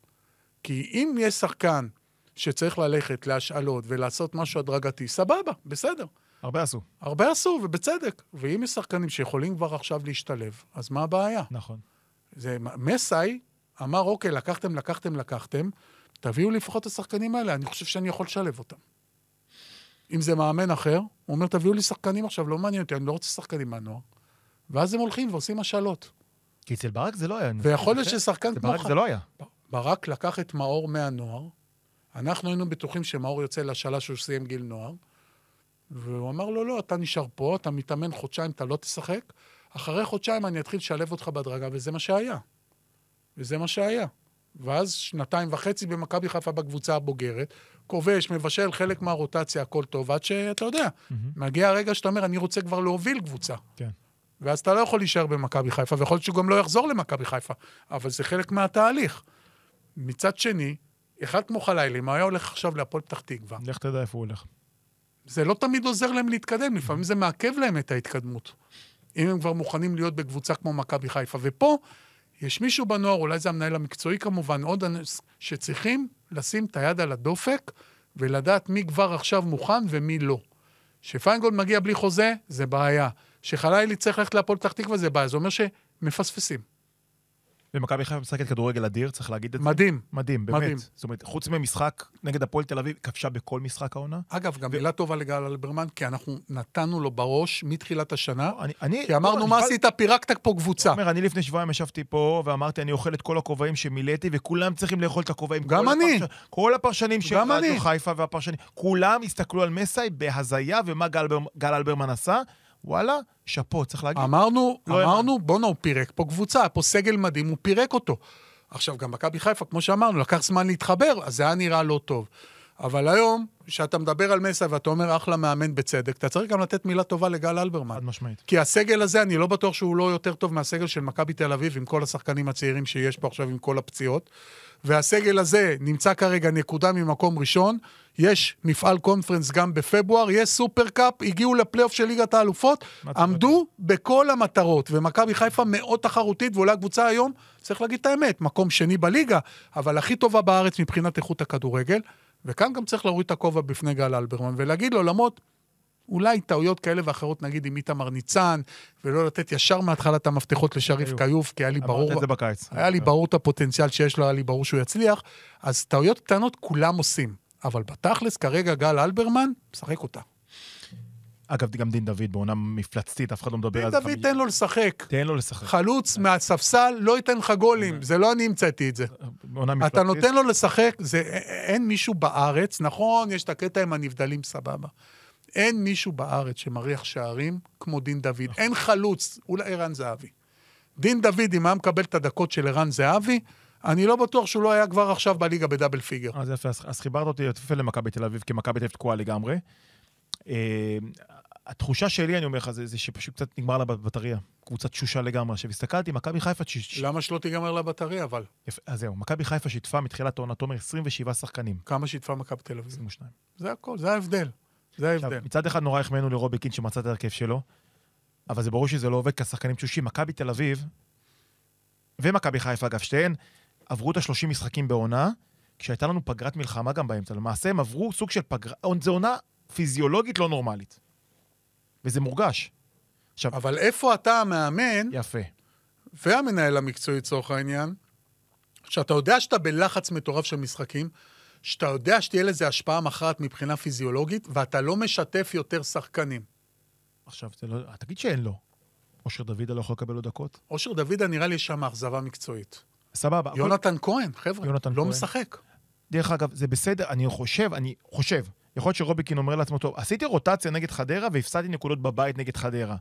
כי אם יש שחקן שצריך ללכת להשאלות ולעשות משהו הדרגתי, סבבה, בסדר. הרבה עשו. הרבה עשו, ובצדק. ואם יש שחקנים שיכולים כבר עכשיו להשתלב, אז מה הבעיה? נכון. זה, מסאי אמר, אוקיי, לקחתם, לקחתם, לקחתם, תביאו לי לפחות את השחקנים האלה, אני חושב שאני יכול לשלב אותם. אם זה מאמן אחר, הוא אומר, תביאו לי שחקנים עכשיו, לא מעניין אותי, אני לא רוצה שחקנים מהנוער. ואז הם הולכים ועושים השאלות. כי אצל ברק זה לא היה. ויכול להיות ששחקן כמו... ברק זה לא היה. ברק לקח את מאור מהנוער, אנחנו היינו בטוחים שמאור יוצא להשאלה שהוא סיים גיל נוער, והוא אמר לו, לא, אתה נשאר פה, אתה מתאמן חודשיים, אתה לא תשחק, אחרי חודשיים אני אתחיל לשלב אותך בהדרגה, וזה מה שהיה. וזה מה שהיה. ואז שנתיים וחצי במכבי חיפה בקבוצה הבוגרת, כובש, מבשל חלק מהרוטציה, הכל טוב, עד שאתה יודע, מגיע הרגע שאתה אומר, אני רוצה כבר להוביל קבוצה. כן. ואז אתה לא יכול להישאר במכבי חיפה, ויכול להיות שהוא גם לא יחזור למכבי חיפה, אבל זה חלק מהתהליך. מצד שני, אחד כמו חלילי, הוא היה הולך עכשיו להפועל פתח תקווה, לך תדע איפה הוא הולך. זה לא תמיד עוזר להם להתקדם, לפעמים זה מעכב להם את ההתקדמות. אם הם כבר מוכנים להיות בקבוצה כמו מכבי חיפה. ופה יש מישהו בנוער, אולי זה המנהל המקצועי כמובן, עוד אנש שצריכים לשים את היד על הדופק ולדעת מי כבר עכשיו מוכן ומי לא. שפיינגולד מגיע בלי חוזה, זה בעיה. שחלילי צריך ללכת להפועל פתח תקווה, זה בעיה. זה אומר שמפספסים. ומכבי חיפה משחקת כדורגל אדיר, צריך להגיד את זה. מדהים. מדהים, באמת. מדהים. זאת אומרת, חוץ ממשחק נגד הפועל תל אביב, כבשה בכל משחק העונה. אגב, גם מילה טובה לגל אלברמן, כי אנחנו נתנו לו בראש מתחילת השנה, אני, אני, כי אמרנו, לא, מה אני עשית? פירקת פה קבוצה. אומר, אני לפני שבועיים ישבתי פה ואמרתי, אני אוכל את כל הכובעים שמילאתי, וכולם צריכים לאכול את הכובעים. גם אני. הפרש... כל הפרשנים של רדיו. חיפה והפרשנים, כולם הסתכלו על מסאי בהזיה, ומה גל. גל אלברמן עשה. וואלה, שאפו, צריך להגיד. אמרנו, לא אמרנו, בואנה, הוא פירק פה קבוצה, פה סגל מדהים, הוא פירק אותו. עכשיו, גם מכבי חיפה, כמו שאמרנו, לקח זמן להתחבר, אז זה היה נראה לא טוב. אבל היום, כשאתה מדבר על מסה ואתה אומר אחלה מאמן בצדק, אתה צריך גם לתת מילה טובה לגל אלברמן. חד משמעית. כי הסגל הזה, אני לא בטוח שהוא לא יותר טוב מהסגל של מכבי תל אביב, עם כל השחקנים הצעירים שיש פה עכשיו, עם כל הפציעות. והסגל הזה נמצא כרגע נקודה ממקום ראשון. יש מפעל קונפרנס גם בפברואר, יש סופר קאפ, הגיעו לפלייאוף של ליגת האלופות, עמדו בכל המטרות, ומכבי חיפה מאוד תחרותית, ואולי הקבוצה היום, צריך להגיד את האמת, מקום שני בליגה, אבל הכי טובה בארץ מבחינת איכות הכדורגל, וכאן גם צריך להוריד את הכובע בפני גל אלברמן, ולהגיד לו, למרות אולי טעויות כאלה ואחרות, נגיד עם איתמר ניצן, ולא לתת ישר מההתחלה את המפתחות לשריף כיוף. כי היה לי ברור... אמרת את זה בקיץ. היה לי ברור את הפוטנציאל שיש לו, היה לי ברור שהוא יצליח. אז טעויות קטנות כולם עושים. אבל בתכלס, כרגע גל אלברמן, משחק אותה. אגב, גם דין דוד בעונה מפלצתית, אף אחד לא מדבר על זה. דוד, חמישה- תן לו לשחק. תן לו לשחק. חלוץ מהספסל לא ייתן לך גולים, זה לא אני המצאתי את זה. בעונה אתה מפלצתית. נותן לו לשחק, אין מישהו בארץ, נכון, יש את הקטע עם הנבדלים, סבבה. אין מישהו בארץ שמריח שערים כמו דין דוד. אין חלוץ, אולי ערן זהבי. דין דוד, אם היה מקבל את הדקות של ערן זהבי, אני לא בטוח שהוא לא היה כבר עכשיו בליגה בדאבל פיגר. אז יפה, אז, אז חיברת אותי יפה למכבי תל אביב, כי מכבי תל אביב תקועה לגמרי. אה, התחושה שלי, אני אומר לך, זה, זה שפשוט קצת נגמר לה בבטריה. קבוצה תשושה לגמרי. עכשיו, הסתכלתי, מכבי חיפה... ש... למה שלא תיגמר לה בטריה, אבל? יפה, אז זהו, מכבי חיפה שיתפה מתחילת העונה, תומר, 27 שחקנים. כמה שיתפה מכבי תל אביב? 22. זה הכל, זה ההבדל. זה ההבדל. מצד אחד נורא החמאנו לרובי קין שמצא את ההרכב שלו, אבל זה ברור שזה לא עובד, כי השחקנים תשושים. מכבי תל אביב ומכבי חיפה, אגב, שתיהן עברו את ה-30 משחקים בעונה, כשהייתה לנו פגרת מלחמה גם באמצע. למעשה הם עברו סוג של פגרה, זו עונה פיזיולוגית לא נורמלית. וזה מורגש. עכשיו, אבל איפה אתה המאמן יפה. והמנהל המקצועי לצורך העניין, שאתה יודע שאתה בלחץ מטורף של משחקים, שאתה יודע שתהיה לזה השפעה מכרעת מבחינה פיזיולוגית, ואתה לא משתף יותר שחקנים. עכשיו, לא... תגיד שאין לו. אושר דוידה לא יכול לקבל עוד דקות? אושר דוידה נראה לי שם אכזבה מקצועית. סבבה. יונתן כהן, חבר'ה, יונתן לא כהן. משחק. דרך אגב, זה בסדר, אני חושב, אני חושב, יכול להיות שרוביקין אומר לעצמו, טוב, עשיתי רוטציה נגד חדרה והפסדתי נקודות בבית נגד חדרה.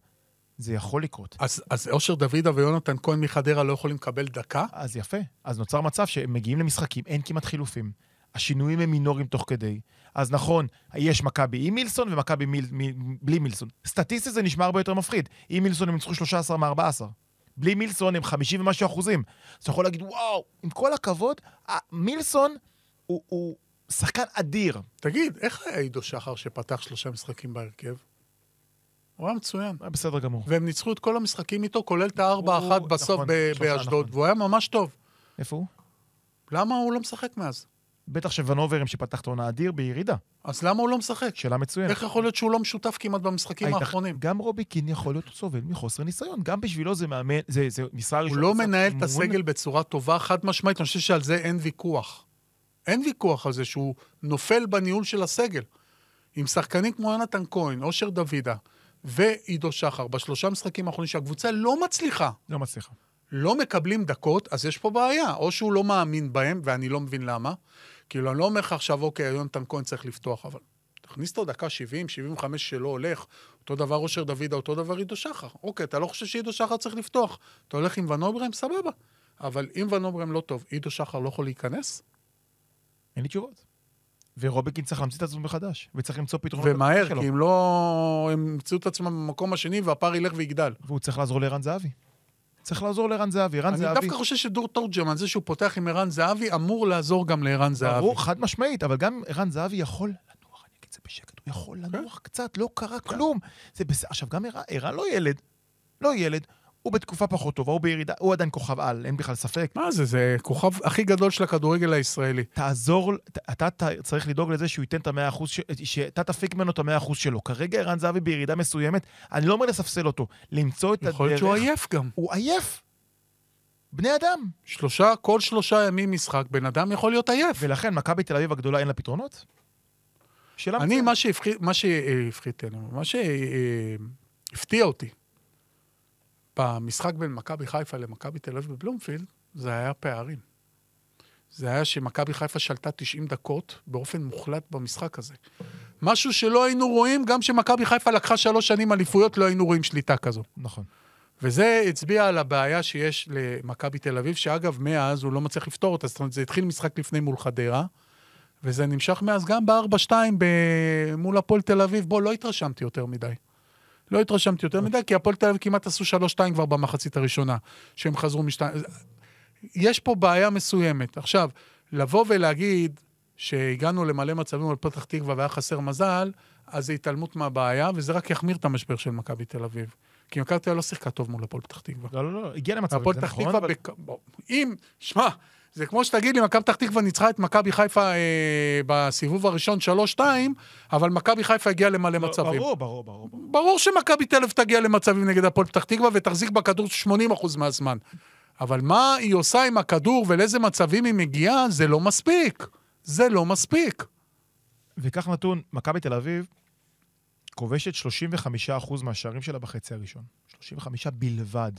זה יכול לקרות. אז, אז אושר דוידה ויונתן כהן מחדרה לא יכולים לקבל דקה? אז יפה. אז נוצר מצב שהם מגיעים למשחקים, אין כמעט חילופים. השינויים הם מינוריים תוך כדי. אז נכון, יש מכבי עם מילסון ומכבי מיל, מיל, בלי מילסון. סטטיסטית זה נשמע הרבה יותר מפחיד. עם מילסון הם ניצחו 13 מ-14. בלי מילסון הם 50 ומשהו אחוזים. אז אתה יכול להגיד, וואו, עם כל הכבוד, מילסון הוא, הוא שחקן אדיר. תגיד, איך היה עידו שחר שפתח שלושה משחקים בהרכב? הוא היה מצוין. היה בסדר גמור. והם ניצחו את כל המשחקים איתו, כולל את הארבע אחת בסוף נכון, ב- שלושה, באשדוד, נכון. והוא היה ממש טוב. איפה הוא? למה הוא לא משחק מאז? בטח שוונוברים שפתח את העונה אדיר בירידה. אז למה הוא לא משחק? שאלה מצוינת. איך יכול להיות שהוא לא משותף כמעט במשחקים היית- האחרונים? גם רובי קין יכול להיות סובל מחוסר ניסיון. גם בשבילו זה מאמן, זה, זה משרה הוא ראשונה. לא זה מנהל את. הסגל בצורה טובה, חד משמעית, אני חושב שעל זה אין ויכוח. אין ויכוח על זה שהוא נופל בניהול של הסגל. עם שחקנים כמו יונתן כהן, אושר דוידה ועידו שחר, בשלושה משחקים האחרונים שהקבוצה לא מצליחה, לא מצליחה. לא מקבלים דקות, אז יש פה בעיה. או שהוא לא מאמין בהם, ואני לא מבין למה. כאילו, אני לא אומר לך עכשיו, אוקיי, יונתן כהן צריך לפתוח, אבל תכניס אותו דקה 70, 75 שלא הולך, אותו דבר אושר דוידה, אותו דבר עידו שחר. אוקיי, אתה לא חושב שעידו שחר צריך לפתוח. אתה הולך עם ונוברם, סבבה. אבל אם ונוברם לא טוב, עידו שחר לא יכול להיכנס? אין לי תשובות. ורוביקין צריך להמציא את עצמו מחדש, וצריך למצוא פתרונות. ומהר. כי אם לא... הם ימצאו את עצמם במקום השני והפער ילך ויגדל. והוא צריך לעזור לערן זהבי. צריך לעזור לערן זהבי. ערן אני זהבי... דווקא חושב שדור תורג'מן, זה שהוא פותח עם ערן זהבי, אמור לעזור גם לערן זהבי. ברור, חד משמעית, אבל גם ערן זהבי יכול לנוח, אני אגיד את זה בשקט, הוא יכול כן. לנוח קצת, לא קרה כלום. זה בסדר. עכשיו, גם ערן לא ילד, לא ילד, הוא בתקופה פחות טובה, הוא בירידה, הוא עדיין כוכב על, אין בכלל ספק. מה זה, זה כוכב הכי גדול של הכדורגל הישראלי. תעזור, אתה צריך לדאוג לזה שהוא ייתן את המאה אחוז, שאתה תפיק ממנו את המאה אחוז שלו. כרגע ערן זהבי בירידה מסוימת, אני לא אומר לספסל אותו, למצוא את הדרך. יכול להיות שהוא עייף גם. הוא עייף. בני אדם. שלושה, כל שלושה ימים משחק, בן אדם יכול להיות עייף. ולכן, מכבי תל אביב הגדולה אין לה פתרונות? שאלה אני, מצוינת. מה שהפחית, מה שהפחית, מה שהפתיע אותי במשחק בין מכבי חיפה למכבי תל אביב בבלומפילד, זה היה פערים. זה היה שמכבי חיפה שלטה 90 דקות באופן מוחלט במשחק הזה. משהו שלא היינו רואים, גם כשמכבי חיפה לקחה שלוש שנים אליפויות, לא היינו רואים שליטה כזו. נכון. וזה הצביע על הבעיה שיש למכבי תל אביב, שאגב, מאז הוא לא מצליח לפתור אותה. זאת אומרת, זה התחיל משחק לפני מול חדרה, וזה נמשך מאז גם ב-4-2 ב- מול הפועל תל אביב. בוא, לא התרשמתי יותר מדי. לא התרשמתי יותר מדי, כי הפועל תל אביב כמעט עשו 3-2 כבר במחצית הראשונה, שהם חזרו משתיים. יש פה בעיה מסוימת. עכשיו, לבוא ולהגיד שהגענו למלא מצבים על פתח תקווה והיה חסר מזל, אז זה התעלמות מהבעיה, וזה רק יחמיר את המשבר של מכבי תל אביב. כי מכבי תל אביב לא שיחקה טוב מול הפועל פתח תקווה. לא, לא, לא, הגיע למצב, הפועל זה פתח נכון, תקווה, אבל- בק- בוא, אם, שמע, זה כמו שתגיד לי, מכבי פתח תקווה ניצחה את מכבי חיפה אה, בסיבוב הראשון 3-2, אבל מכבי חיפה הגיעה למלא מצבים. ברור, ברור, ברור. ברור. ברור שמכבי תל אביב תגיע למצבים נגד הפועל פתח תקווה ותחזיק בכדור 80% מהזמן. אבל מה היא עושה עם הכדור ולאיזה מצבים היא מגיעה, זה לא מספיק. זה לא מספיק. וכך נתון, מכבי תל אביב כובשת 35% מהשערים שלה בחצי הראשון. 35 בלבד.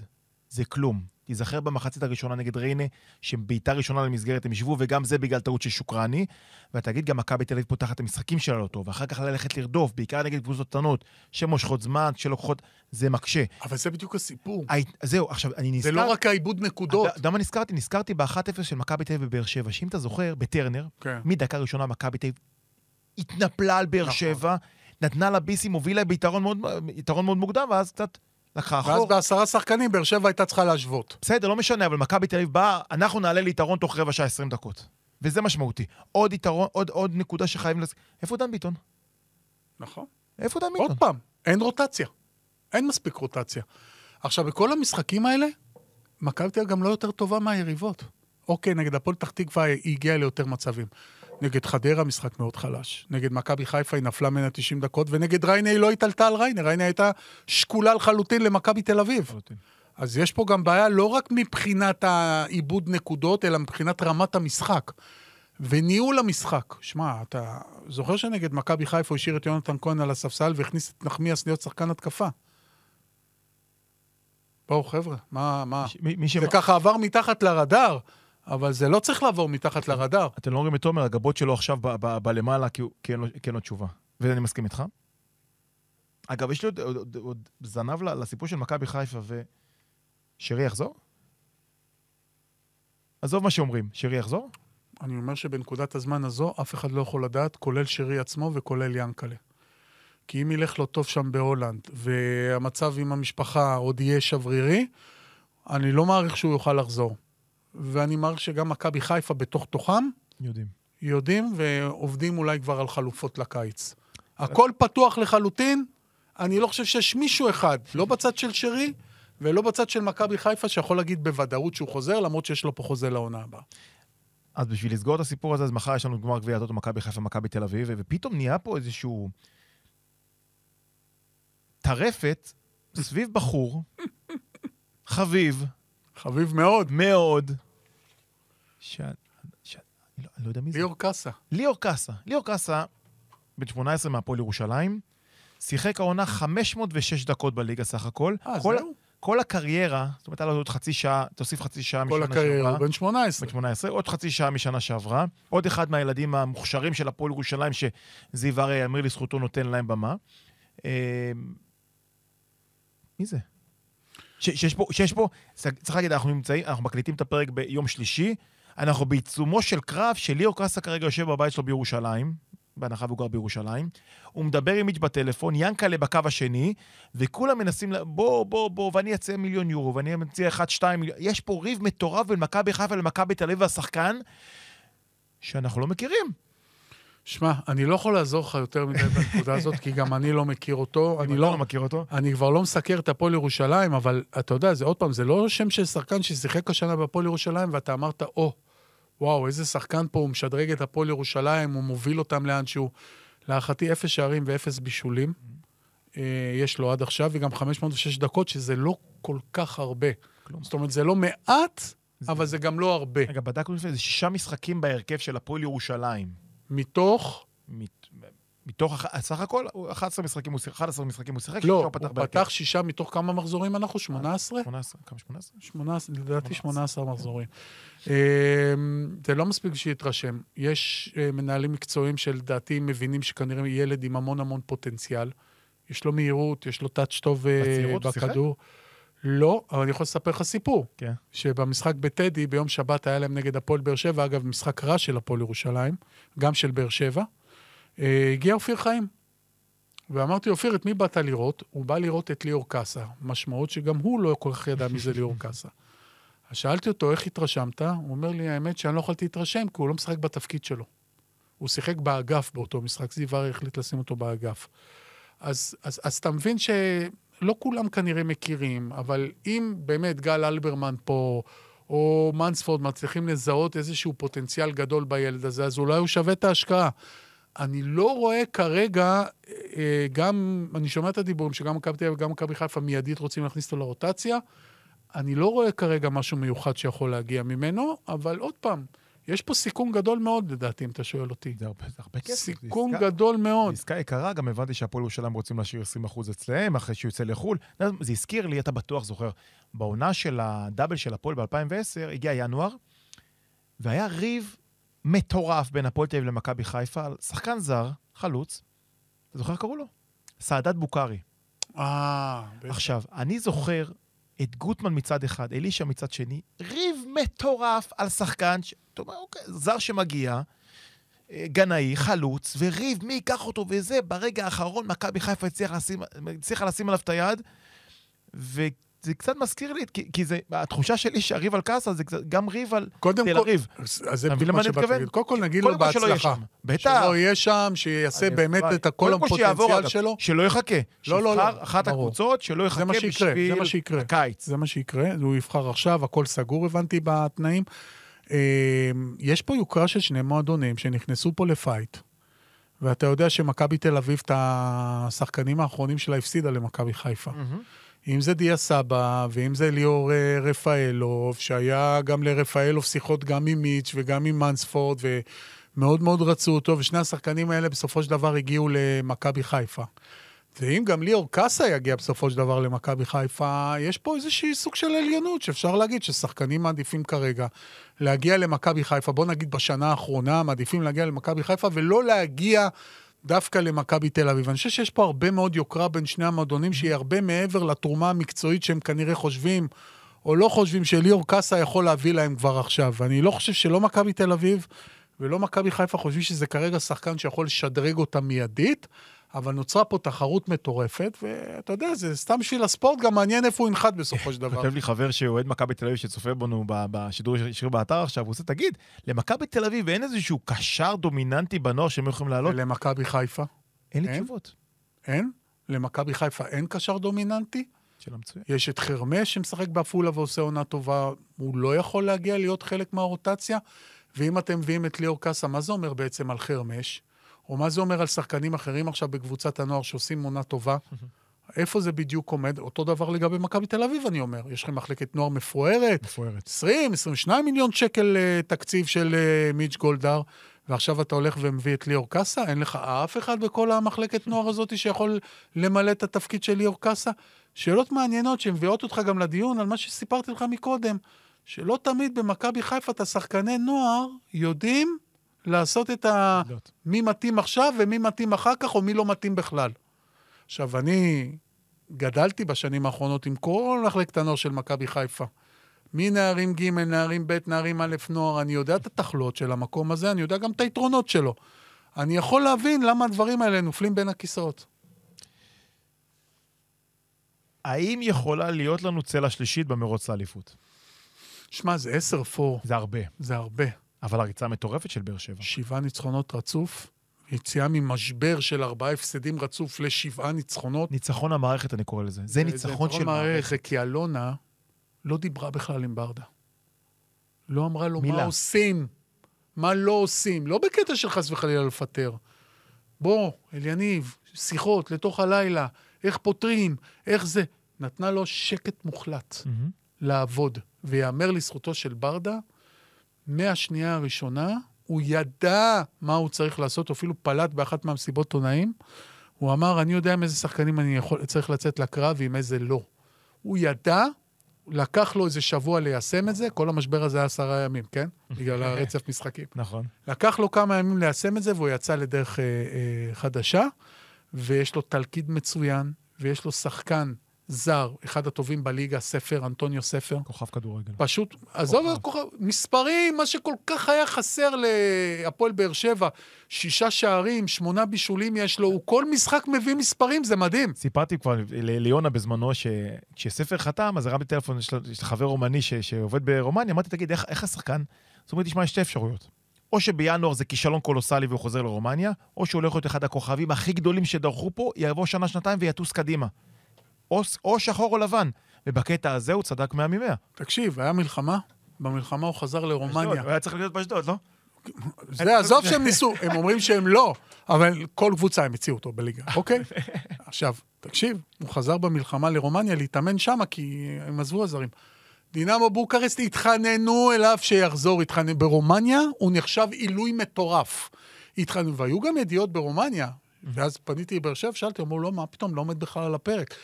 זה כלום. תיזכר במחצית הראשונה נגד ריינה, שבעיטה ראשונה למסגרת הם ישבו, וגם זה בגלל טעות של שוקרני. ותגיד, גם מכבי תל אביב פותחת את המשחקים שלה לא טוב, ואחר כך ללכת לרדוף, בעיקר נגד קבוצות קטנות, שמושכות זמן, שלוקחות, זה מקשה. אבל זה בדיוק הסיפור. הי- זהו, עכשיו, אני נזכר... זה לא רק העיבוד נקודות. אתה יודע מה נזכרתי? נזכרתי ב-1-0 של מכבי תל אביב בבאר שבע, שאם אתה זוכר, בטרנר, כן. מדקה ראשונה מכבי תל אביב התנפלה על באר נכון. שבע, נתנה לה ביסים, הובילה ביתרון מאוד, מאוד מוקדם, ואז קצת לקחה ואז אחורה. בעשרה שחקנים, באר שבע הייתה צריכה להשוות. בסדר, לא משנה, אבל מכבי תל אביב באה, אנחנו נעלה ליתרון תוך רבע שעה 20 דקות. וזה משמעותי. עוד יתרון, עוד, עוד נקודה שחייבים לס... איפה דן ביטון? נכון. איפה דן ביטון? עוד פעם, אין רוטציה. אין מספיק רוטציה. עכשיו, בכל המשחקים האלה, מכבי תל אביב גם לא יותר טובה מהיריבות. אוקיי, נגד הפועל פתח תקווה היא הגיעה ליותר מצבים. נגד חדרה משחק מאוד חלש. נגד מכבי חיפה היא נפלה ממנה 90 דקות, ונגד ריינה היא לא התעלתה על ריינה. ריינה הייתה שקולה לחלוטין למכבי תל אביב. לחלוטין. אז יש פה גם בעיה לא רק מבחינת העיבוד נקודות, אלא מבחינת רמת המשחק. וניהול המשחק. שמע, אתה זוכר שנגד מכבי חיפה הוא השאיר את יונתן כהן על הספסל והכניס את נחמיאס להיות שחקן התקפה? בואו, חבר'ה, מה, מה... מי, מי. זה ככה עבר מתחת לרדאר, אבל זה לא צריך לעבור מתחת לרדאר. אתם לא אומרים את תומר, הגבות שלו עכשיו ב- ב- בלמעלה, כי אין לו- תשובה. ואני מסכים איתך. אגב, יש לי עוד, זנב לסיפור של מכבי חיפה, ושרי יחזור? עזוב מה שאומרים, שרי יחזור? אני אומר שבנקודת הזמן הזו, אף אחד לא יכול לדעת, כולל שרי עצמו וכולל ינקלה. כי אם ילך לו טוב שם בהולנד, והמצב עם המשפחה עוד יהיה שברירי, אני לא מעריך שהוא יוכל לחזור. ואני מעריך שגם מכבי חיפה בתוך תוכם יודעים. יודעים ועובדים אולי כבר על חלופות לקיץ. הכל פתוח לחלוטין, אני לא חושב שיש מישהו אחד, לא בצד של שרי ולא בצד של מכבי חיפה, שיכול להגיד בוודאות שהוא חוזר, למרות שיש לו פה חוזה לעונה הבאה. אז בשביל לסגור את הסיפור הזה, אז מחר יש לנו גמר גביע הטוטו מכבי חיפה, מכבי תל אביב, ופתאום נהיה פה איזשהו טרפת סביב בחור, חביב, חביב מאוד, מאוד, ש... ש... אני, לא, אני לא יודע מי זה. ליאור קאסה. ליאור קאסה. ליאור קאסה, בן 18 מהפועל ירושלים, שיחק העונה 506 דקות בליגה סך הכל. אה, כל, זהו? כל הקריירה, זאת אומרת, היה לו עוד חצי שעה, תוסיף חצי שעה כל משנה הקריירה, שעברה. הוא בן 18. בן 18, עוד חצי שעה משנה שעברה. עוד אחד מהילדים המוכשרים של הפועל ירושלים, שזיו אריה, יאמר לזכותו, נותן להם במה. אה, מי זה? שיש פה, שיש פה, צריך להגיד, אנחנו נמצאים, אנחנו מקליטים את הפרק ביום שלישי, אנחנו בעיצומו של קרב שליאור קאסה כרגע יושב בבית שלו בירושלים, בהנחה והוא גר בירושלים. הוא מדבר עם מיץ' בטלפון, ינקלה בקו השני, וכולם מנסים, ל- בוא, בוא, בוא, ואני אציע מיליון יורו, ואני אציע 1-2 מיליון. יש פה ריב מטורף בין מכבי חיפה למכבי תל אביב והשחקן, שאנחנו לא מכירים. שמע, אני לא יכול לעזור לך יותר מדי בנקודה הזאת, כי גם אני לא מכיר אותו. אני לא... לא מכיר אותו. אני כבר לא מסקר את הפועל ירושלים, אבל אתה יודע, זה עוד פעם, זה לא שם של שחקן ששיחק השנה בהפועל ירושלים, ואתה אמרת, או, וואו, איזה שחקן פה, הוא משדרג את הפועל ירושלים, הוא מוביל אותם לאנשהו. להערכתי, אפס שערים ואפס בישולים. אה, יש לו עד עכשיו, וגם 506 דקות, שזה לא כל כך הרבה. כלום. זאת אומרת, זה לא מעט, אבל זה גם לא הרבה. רגע, בדקנו לפני זה שישה משחקים בהרכב של הפועל ירושלים. מתוך... מת- מתוך, סך הכל, הוא 11 משחקים הוא שיחק, 11 משחקים הוא שיחק, לא, הוא בהרכב. פתח שישה מתוך כמה מחזורים אנחנו? 18? 18, כמה 18? 18, לדעתי 18 מחזורים. אה, זה לא מספיק שיתרשם. יש אה, מנהלים מקצועיים שלדעתי מבינים שכנראה ילד עם המון המון פוטנציאל. יש לו מהירות, יש לו טאץ' טוב אה, בצעירות הוא שיחק? לא, אבל אני יכול לספר לך סיפור. כן. שבמשחק בטדי, ביום שבת היה להם נגד הפועל באר שבע, אגב, משחק רע של הפועל ירושלים, גם של באר שבע, אה, הגיע אופיר חיים. ואמרתי, אופיר, את מי באת לראות? הוא בא לראות את ליאור קאסה. משמעות שגם הוא לא כל כך ידע מי זה ליאור קאסה. אז שאלתי אותו, איך התרשמת? הוא אומר לי, האמת שאני לא יכולתי להתרשם, כי הוא לא משחק בתפקיד שלו. הוא שיחק באגף באותו משחק, זיו ארי החליט לשים אותו באגף. אז, אז, אז אתה מבין שלא כולם כנראה מכירים, אבל אם באמת גל אלברמן פה, או מנספורד מצליחים לזהות איזשהו פוטנציאל גדול בילד הזה, אז אולי הוא שווה את ההשקעה. אני לא רואה כרגע, אה, גם, אני שומע את הדיבורים שגם מכבי תל אביב וגם מכבי חיפה מיידית רוצים להכניס אותו לרוטציה. אני לא רואה כרגע משהו מיוחד שיכול להגיע ממנו, אבל עוד פעם, יש פה סיכון גדול מאוד, לדעתי, אם אתה שואל אותי. זה הרבה, זה הרבה כסף. סיכון עסקה- גדול מאוד. עסקה יקרה, גם הבנתי שהפועל ירושלים רוצים להשאיר 20% אצלם, אחרי שהוא יוצא לחו"ל. זה הזכיר לי, אתה בטוח זוכר, בעונה של הדאבל של הפועל ב-2010, הגיע ינואר, והיה ריב מטורף בין הפועל תל אביב למכבי חיפה על שחקן זר, חלוץ, אתה זוכר קראו לו? סעדת בוקארי. אה, בטח. עכשיו, אני זוכר את גוטמן מצד אחד, אלישע מצד שני, ריב מטורף על שחקן, ש... אתה אומר, אוקיי, זר שמגיע, אה, גנאי, חלוץ, וריב, מי ייקח אותו וזה, ברגע האחרון מכבי חיפה הצליחה לשים, הצליחה לשים עליו את היד, וזה קצת מזכיר לי, כי, כי זה, התחושה שלי שהריב על קאסה זה קצת, גם ריב על תל אביב. אז זה בדיוק מה שבאתי? להגיד. קודם כל נגיד לו בהצלחה. בטח. שלא יהיה שם, שיעשה באמת את כל קודם כל שיעבור, הפוטנציאל שלו. שלא יחכה. לא, לא, שיבחר לא, אחת ברור. הקבוצות, שלא יחכה זה בשביל זה. הקיץ. זה מה שיקרה, הוא יבחר עכשיו, הכל סגור, הבנתי, בתנאים. אה, יש פה יוקרה של שני מועדונים שנכנסו פה לפייט, ואתה יודע שמכבי תל אביב, את השחקנים האחרונים שלה הפסידה למכבי חיפה. מהמם. אם זה דיה סבא, ואם זה ליאור אה, רפאלוב, שהיה גם לרפאלוב שיחות גם עם מיץ' וגם עם מנספורד, ומאוד מאוד רצו אותו, ושני השחקנים האלה בסופו של דבר הגיעו למכבי חיפה. ואם גם ליאור קאסה יגיע בסופו של דבר למכבי חיפה, יש פה איזושהי סוג של עליונות, שאפשר להגיד ששחקנים מעדיפים כרגע להגיע למכבי חיפה, בוא נגיד בשנה האחרונה, מעדיפים להגיע למכבי חיפה, ולא להגיע דווקא למכבי תל אביב. אני חושב שיש פה הרבה מאוד יוקרה בין שני המועדונים, שהיא הרבה מעבר לתרומה המקצועית שהם כנראה חושבים, או לא חושבים שליאור קאסה יכול להביא להם כבר עכשיו. ואני לא חושב שלא מכבי תל אביב ולא מכבי חיפה חושבים שזה כרגע שחקן שיכול לשדרג אותם מיידית, אבל נוצרה פה תחרות מטורפת, ואתה יודע, זה סתם בשביל הספורט, גם מעניין איפה הוא ינחת בסופו של דבר. כותב לי חבר שאוהד מכבי תל אביב שצופה בנו בשידור ישיר באתר עכשיו, הוא עושה, תגיד, למכבי תל אביב אין איזשהו קשר דומיננטי בנוער שהם יכולים לעלות? ולמכבי חיפה? אין לי? תשובות. אין? למכבי חיפה אין קשר דומיננטי? שאלה מצוינת. יש את חרמש שמשחק בעפולה ועושה עונה טובה, הוא לא יכול להגיע להיות חלק מהרוטציה. ואם אתם מביאים את ליאור קאסה, מה זה אומר בעצם על חרמש? או מה זה אומר על שחקנים אחרים עכשיו בקבוצת הנוער שעושים עונה טובה? איפה זה בדיוק עומד? אותו דבר לגבי מכבי תל אביב, אני אומר. יש לכם מחלקת נוער מפוארת, מפוארת. 20, 22 מיליון שקל אה, תקציב של אה, מיץ' גולדהר, ועכשיו אתה הולך ומביא את ליאור קאסה? אין לך אף אחד בכל המחלקת נוער הזאת שיכול למלא את התפקיד של ליאור קאסה? שאלות מעניינות שמביאות אותך גם לדיון על מה שסיפרתי לך מקודם, שלא תמיד במכבי חיפה את השחקני נוער יודעים לעשות את ה... מי מתאים עכשיו ומי מתאים אחר כך, או מי לא מתאים בכלל. עכשיו, אני גדלתי בשנים האחרונות עם כל מחלקת הנוער של מכבי חיפה. מנערים ג', נערים ב', נערים א', נוער, אני יודע את התכלות של המקום הזה, אני יודע גם את היתרונות שלו. אני יכול להבין למה הדברים האלה נופלים בין הכיסאות. האם יכולה להיות לנו צלע שלישית במרוץ לאליפות? שמע, זה 10-4, זה הרבה. זה הרבה. אבל הריצה מטורפת של באר שבע. שבעה ניצחונות רצוף, יציאה ממשבר של ארבעה הפסדים רצוף לשבעה ניצחונות. ניצחון המערכת, אני קורא לזה. זה ניצחון של מערכת. זה כי אלונה לא דיברה בכלל עם ברדה. לא אמרה לו מילה. מה עושים, מה לא עושים. לא בקטע של חס וחלילה לפטר. בוא, אליניב, שיחות לתוך הלילה, איך פותרים, איך זה. נתנה לו שקט מוחלט מהמם. לעבוד. ויאמר לזכותו של ברדה, מהשנייה הראשונה, הוא ידע מה הוא צריך לעשות, אפילו פלט באחת מהמסיבות עונאים. הוא אמר, אני יודע עם איזה שחקנים אני יכול, צריך לצאת לקרב ועם איזה לא. הוא ידע, לקח לו איזה שבוע ליישם את זה, כל המשבר הזה היה עשרה ימים, כן? בגלל הרצף משחקים. נכון. לקח לו כמה ימים ליישם את זה, והוא יצא לדרך אה, אה, חדשה, ויש לו תלכיד מצוין, ויש לו שחקן זר, אחד הטובים בליגה, ספר, אנטוניו ספר. כוכב כדורגל. פשוט, עזוב, כוכב. מספרים, מה שכל כך היה חסר להפועל באר שבע, שישה שערים, שמונה בישולים יש לו, הוא כל משחק מביא מספרים, זה מדהים. סיפרתי כבר ליונה בזמנו, שכשספר חתם, אז הרמתי טלפון, לו חבר רומני ש- שעובד ברומניה, אמרתי, תגיד, איך, איך השחקן? זאת אומרת, תשמע, יש שתי אפשרויות. או שבינואר זה כישלון קולוסלי והוא חוזר לרומניה, או שהוא הולך להיות אחד הכוכבים הכי גדולים שדרכו פה, יבוא שנה-שנתיים ויטוס קדימה. או, או שחור או לבן. ובקטע הזה הוא צדק 100 מ-100. תקשיב, היה מלחמה, במלחמה הוא חזר לרומניה. הוא היה צריך להיות באשדוד, לא? זה, עזוב שהם ניסו, הם אומרים שהם לא, אבל כל קבוצה הם הציעו אותו בליגה, אוקיי? עכשיו, תקשיב, הוא חזר במלחמה לרומניה להתאמן שם, כי הם עזבו הזרים. דינמו בוקרסט התחננו אליו שיחזור, התחננו. ברומניה הוא נחשב עילוי מטורף. התחננו, והיו גם ידיעות ברומניה, ואז פניתי לבאר שבע, שאלתי, אמרו, לא, מה פתאום, לא עומד בכלל על הפרק.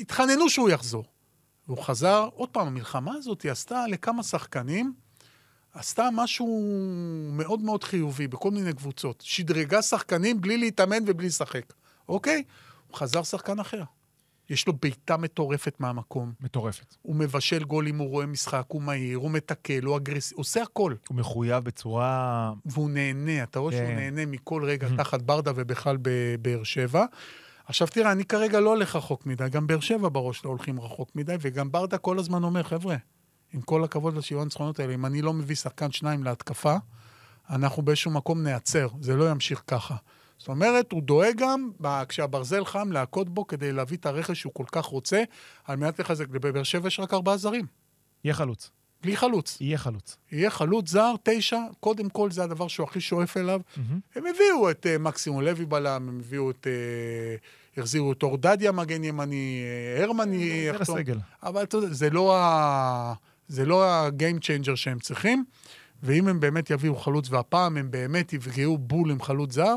התחננו שהוא יחזור. והוא חזר, עוד פעם, המלחמה הזאת היא עשתה לכמה שחקנים, עשתה משהו מאוד מאוד חיובי בכל מיני קבוצות. שדרגה שחקנים בלי להתאמן ובלי לשחק, אוקיי? הוא חזר שחקן אחר. יש לו בעיטה מטורפת מהמקום. מטורפת. הוא מבשל גול אם הוא רואה משחק, הוא מהיר, הוא מתקל, הוא אגרסיבי, עושה הכל. הוא מחויב בצורה... והוא נהנה, אתה רואה שהוא כן. נהנה מכל רגע תחת ברדה ובכלל בבאר שבע. עכשיו תראה, אני כרגע לא הולך רחוק מדי, גם באר שבע בראש לא הולכים רחוק מדי, וגם ברדה כל הזמן אומר, חבר'ה, עם כל הכבוד לשבעה הניצחונות האלה, אם אני לא מביא שחקן שניים להתקפה, אנחנו באיזשהו מקום נעצר, זה לא ימשיך ככה. זאת אומרת, הוא דואג גם, כשהברזל חם, להכות בו כדי להביא את הרכש שהוא כל כך רוצה, על מנת לחזק. בבאר שבע יש רק ארבעה זרים, יהיה חלוץ. בלי חלוץ. יהיה חלוץ. יהיה חלוץ זר, תשע, קודם כל זה הדבר שהוא הכי שואף אליו. מהמם. הם הביאו את uh, מקסימום לוי בלם, הם הביאו את... Uh, החזירו את אורדדיה מגן ימני, uh, הרמני יחתום. אבל אתה יודע, זה לא ה... זה לא ה-game changer שהם צריכים, ואם הם באמת יביאו חלוץ, והפעם הם באמת יפגעו בול עם חלוץ זר,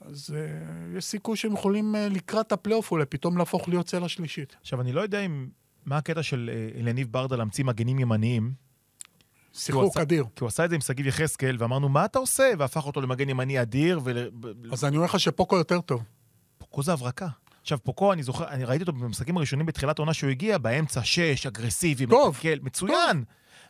אז אה, יש סיכוי שהם יכולים אה, לקראת הפלייאוף אולי פתאום להפוך להיות צלע שלישית. עכשיו, אני לא יודע אם... מה הקטע של אה, אליניב ברדה להמציא מגנים ימניים? שיחוק אדיר. כי הוא עשה את זה עם שגיב יחזקאל, ואמרנו, מה אתה עושה? והפך אותו למגן ימני אדיר, אז אני אומר לך שפוקו יותר טוב. ופוקו זה הברקה. עכשיו, פוקו, אני זוכר, אני ראיתי אותו במשחקים הראשונים בתחילת העונה שהוא הגיע, באמצע שש, אגרסיבי. מתקל, מצוין.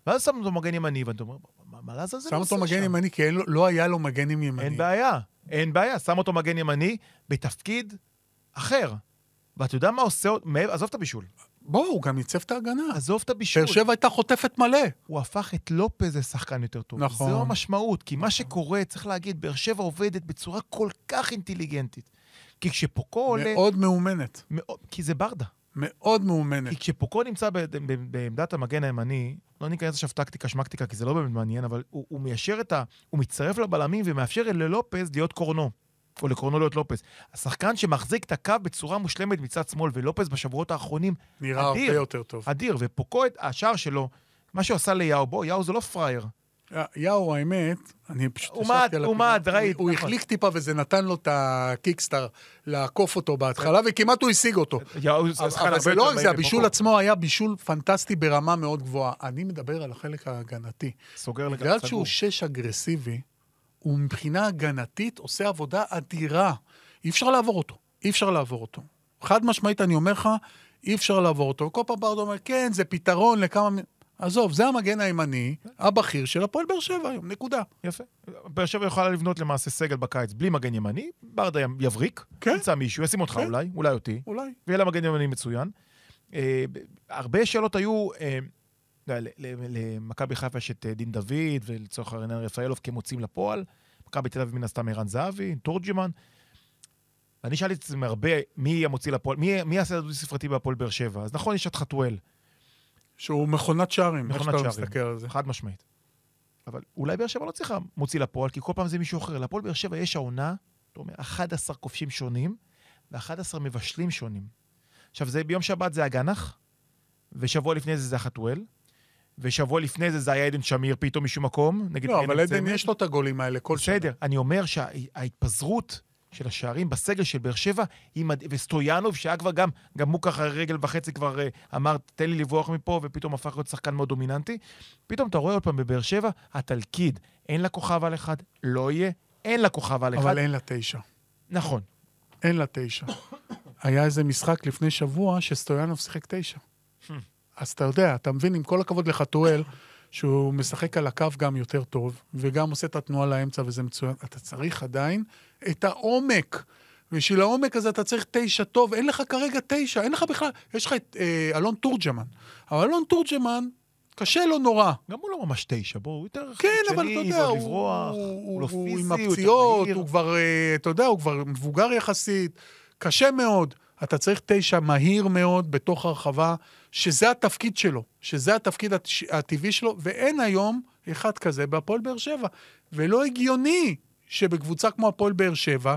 ואז שמנו אותו מגן ימני, ואתה אומר, מה- לעזאזל שם הוא אותו עושה מגן שם? ימני, כי אין לא היה לו מגנים ימני. אין בעיה, אין בעיה. שם אותו מגן ימני בתפקיד אחר. ואתה יודע מה עושה, עזוב את הבישול, בוא, הוא גם ייצב את ההגנה. עזוב את הבישול. באר שבע הייתה חוטפת מלא. הוא הפך את לופז לשחקן יותר טוב. נכון. זו המשמעות, כי מה שקורה, צריך להגיד, באר שבע עובדת בצורה כל כך אינטליגנטית. כי כשפוקו עולה... מאוד מאומנת. מאוד, כי זה ברדה. מאוד כי מאומנת. כשפוקו נמצא בעמדת המגן הימני, לא ניכנס עכשיו טקטיקה שמקטיקה, כי זה לא באמת מעניין, אבל הוא, הוא מיישר את ה... הוא מצטרף לבלמים ומאפשר ללופז להיות קורנו. או לקורנו להיות לופז. השחקן שמחזיק את הקו בצורה מושלמת מצד שמאל, ולופז בשבועות האחרונים, נראה הרבה אדיר. יותר טוב. אדיר, ופוקו השער שלו, מה שהוא עשה ליאו, בוא, יאו זה לא פראייר. יאו, האמת, אני פשוט מעד, על הוא. מעד, ראית, הוא נכון. החליק טיפה וזה נתן לו את הקיקסטאר לעקוף אותו בהתחלה, וכמעט הוא השיג אותו. יאו זה אבל הרבה זה לא רק זה, הבישול. עצמו היה בישול פנטסטי ברמה מאוד גבוהה. אני מדבר על החלק ההגנתי. סוגר לגמרי, בגלל סגור. שהוא שש אגרסיבי, הוא מבחינה הגנתית עושה עבודה אדירה. אי אפשר לעבור אותו. אי אפשר לעבור אותו. חד משמעית, אני אומר לך, אי אפשר לעבור אותו. וכל פעם ברדו אומר, כן, זה פתרון לכמה... מ-" עזוב, זה המגן הימני, הבכיר של הפועל באר שבע היום, נקודה. יפה. באר שבע יכולה לבנות למעשה סגל בקיץ בלי מגן ימני, ברדה יבריק, כן. ימצא מישהו, ישים אותך כן. אולי, אולי אותי, אולי. ויהיה לה מגן ימני מצוין. אה, הרבה שאלות היו, אה, למכבי חיפה יש את אה, דין דוד, ולצורך העניין רפאלוב כמוצאים לפועל. מכבי תל אביב מן הסתם ערן זהבי, תורג'מן. אני שאלתי את עצמי הרבה, מי המוציא לפועל, מי, מי את הדו-ספרתי בהפועל באר שבע? אז נכון, יש את חתואל, שהוא מכונת שערים, איך מכונת שאתה שערים. מסתכל על זה. חד משמעית. אבל אולי באר שבע לא צריכה מוציא לפועל, כי כל פעם זה מישהו אחר. לפועל באר שבע יש העונה, אתה אומר, 11 כובשים שונים ו-11 מבשלים שונים. עכשיו, זה ביום שבת זה הגנח, ושבוע לפני זה זה החתואל, ושבוע לפני זה זה היה עדן שמיר פתאום משום מקום, נגד לא, אבל עדן. יש לו את הגולים האלה כל שנה. בסדר, אני אומר שההתפזרות של השערים בסגל של באר שבע, מד... וסטויאנוב, שהיה כבר גם, גם הוא ככה רגל וחצי כבר אה, אמר, תן לי לברוח מפה, ופתאום הפך להיות שחקן מאוד דומיננטי. פתאום אתה רואה עוד פעם בבאר שבע, התלכיד, אין לה כוכב על אחד, לא יהיה, אין לה כוכב על אחד. אבל אין לה תשע. נכון. אין לה תשע. היה איזה משחק לפני שבוע שסטויאנוב שיחק תשע. אז אתה יודע, אתה מבין, עם כל הכבוד לחתואל, שהוא משחק על הקו גם יותר טוב, וגם עושה את התנועה לאמצע וזה מצוין, אתה צריך עדיין את העומק. בשביל העומק הזה אתה צריך תשע טוב, אין לך כרגע תשע, אין לך בכלל, יש לך את אה, אלון תורג'מן. אבל אלון תורג'מן, קשה לו נורא. גם הוא לא ממש תשע, בוא, הוא יותר כן, אבל אתה יודע, הוא, לברוח, הוא, לא הוא, פיזי, עם הוא יותר הפציעות. הוא כבר, אה, אתה יודע, הוא כבר מבוגר יחסית, קשה מאוד. אתה צריך תשע מהיר מאוד בתוך הרחבה, שזה התפקיד שלו, שזה התפקיד הט- הטבעי שלו, ואין היום אחד כזה בהפועל באר שבע. ולא הגיוני שבקבוצה כמו הפועל באר שבע,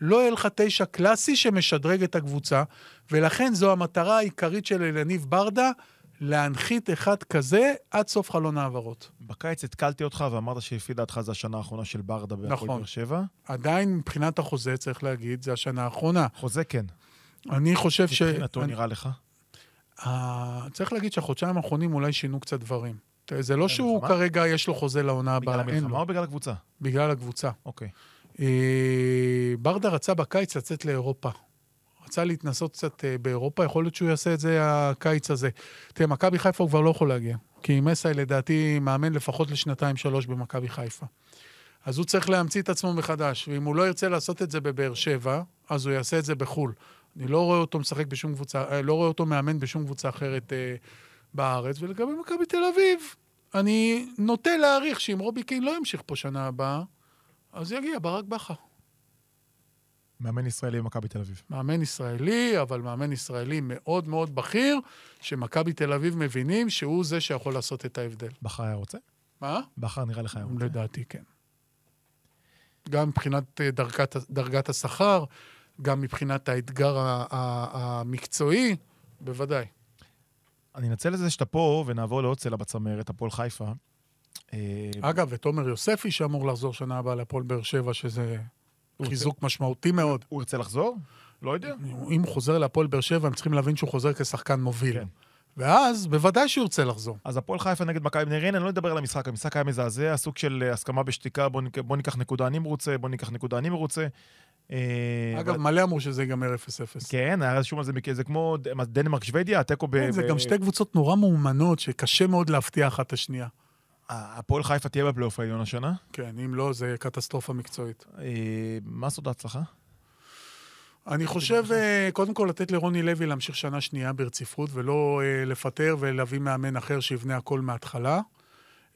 לא יהיה לך תשע קלאסי שמשדרג את הקבוצה, ולכן זו המטרה העיקרית של אלניב ברדה, להנחית אחד כזה עד סוף חלון העברות. בקיץ התקלתי אותך ואמרת שלפי דעתך זו השנה האחרונה של ברדה בהפועל נכון. באר שבע. עדיין מבחינת החוזה, צריך להגיד, זה השנה האחרונה. חוזה כן. אני חושב ש... מבחינתו אני- נראה לך. צריך להגיד שהחודשיים האחרונים אולי שינו קצת דברים. זה לא שהוא המלחמה? כרגע יש לו חוזה לעונה בגלל הבאה, אין המלחמה לו, או בגלל הקבוצה? בגלל הקבוצה. אוקיי. אה, ברדה רצה בקיץ לצאת לאירופה. רצה להתנסות קצת אה, באירופה, יכול להיות שהוא יעשה את זה הקיץ הזה. תראה, מכבי חיפה הוא כבר לא יכול להגיע. כי מסאי לדעתי מאמן לפחות לשנתיים-שלוש במכבי חיפה. אז הוא צריך להמציא את עצמו מחדש, ואם הוא לא ירצה לעשות את זה בבאר שבע, אז הוא יעשה את זה בחו"ל. אני לא רואה אותו משחק בשום קבוצה, אה, לא רואה אותו מאמן בשום קבוצה אחרת אה, בארץ. ולגבי מכבי תל אביב, אני נוטה להעריך שאם רובי קין לא ימשיך פה שנה הבאה, אז יגיע ברק בכר. מאמן ישראלי במכבי תל אביב. מאמן ישראלי, אבל מאמן ישראלי מאוד מאוד בכיר, שמכבי תל אביב מבינים שהוא זה שיכול לעשות את ההבדל. בכר היה רוצה? מה? בכר נראה לך היה רוצה. לדעתי כן. גם מבחינת אה, דרגת, דרגת השכר, גם מבחינת האתגר המקצועי, בוודאי. אני אנצל את זה שאתה פה ונעבור לעוד צלע בצמרת, הפועל חיפה. אה, אגב, ותומר יוספי שאמור לחזור שנה הבאה להפועל באר שבע, שזה חיזוק משמעותי מאוד. הוא ירצה לחזור? לא יודע. אם הוא חוזר להפועל באר שבע, הם צריכים להבין שהוא חוזר כשחקן מוביל. כן. ואז, בוודאי שהוא ירצה לחזור. אז הפועל חיפה נגד מכבי בני ריינה, אני לא אדבר על המשחק, המשחק היה מזעזע, סוג של אה, הסכמה בשתיקה, בוא ניקח נקודה אני מרוצה, בוא ניקח נקודה אני מרוצה. אה, אגב, מלא אמרו שזה ייגמר 0-0. כן, היה רשום על זה, זה כמו ד- מה, דנמרק שוודיה, התיקו ב... כן, זה גם שתי קבוצות נורא מאומנות, שקשה מאוד להפתיע אחת את השנייה. הפועל חיפה תהיה בפלייאוף העליון השנה. כן, אם לא, זה קטסטרופה מקצועית. אה, מה סוד ההצלחה? אני חושב, אה, קודם כל, לתת לרוני לוי להמשיך שנה שנייה ברציפות, ולא אה, לפטר ולהביא מאמן אחר שיבנה הכל מההתחלה.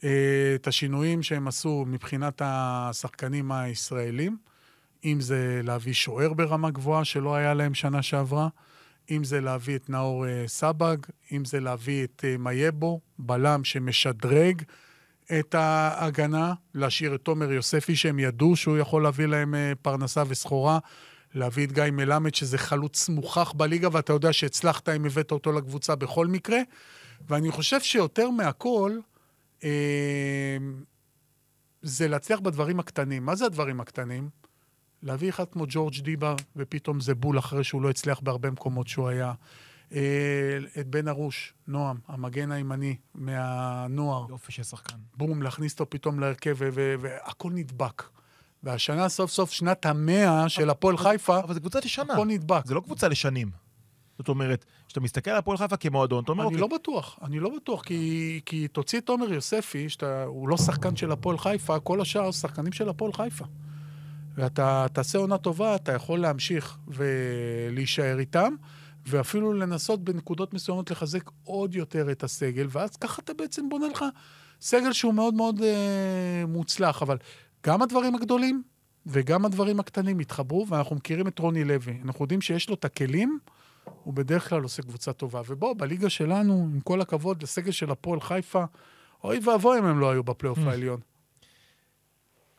אה, את השינויים שהם עשו מבחינת השחקנים הישראלים, אם זה להביא שוער ברמה גבוהה שלא היה להם שנה שעברה, אם זה להביא את נאור אה, סבג, אם זה להביא את אה, מייבו, בלם שמשדרג את ההגנה, להשאיר את תומר יוספי, שהם ידעו שהוא יכול להביא להם אה, פרנסה וסחורה, להביא את גיא מלמד, שזה חלוץ מוכח בליגה, ואתה יודע שהצלחת אם הבאת אותו לקבוצה בכל מקרה. ואני חושב שיותר מהכל, זה להצליח בדברים הקטנים. מה זה הדברים הקטנים? להביא אחד כמו ג'ורג' דיבה, ופתאום זה בול אחרי שהוא לא הצליח בהרבה מקומות שהוא היה. אה, את בן ארוש, נועם, המגן הימני מהנוער. יופי של שחקן. בום, להכניס אותו פתאום להרכב, והכל נדבק. והשנה סוף סוף שנת המאה של הפועל חיפה, אבל זו קבוצה לשנה. הכל נדבק. זה לא קבוצה לשנים. זאת אומרת, כשאתה מסתכל על הפועל חיפה כמועדון, אתה אומר, אני אוקיי, לא בטוח, אני לא בטוח, כי, כי תוציא את עומר יוספי, שהוא לא שחקן של הפועל חיפה, כל השאר שחקנים של הפועל חיפה. ואתה תעשה עונה טובה, אתה יכול להמשיך ולהישאר איתם, ואפילו לנסות בנקודות מסוימות לחזק עוד יותר את הסגל, ואז ככה אתה בעצם בונה לך סגל שהוא מאוד מאוד אה, מוצלח. אבל גם הדברים הגדולים וגם הדברים הקטנים התחברו, ואנחנו מכירים את רוני לוי. אנחנו יודעים שיש לו את הכלים, הוא בדרך כלל עושה קבוצה טובה. ובוא, בליגה שלנו, עם כל הכבוד לסגל של הפועל חיפה, אוי ואבוי אם הם לא היו בפלייאוף Mm. העליון.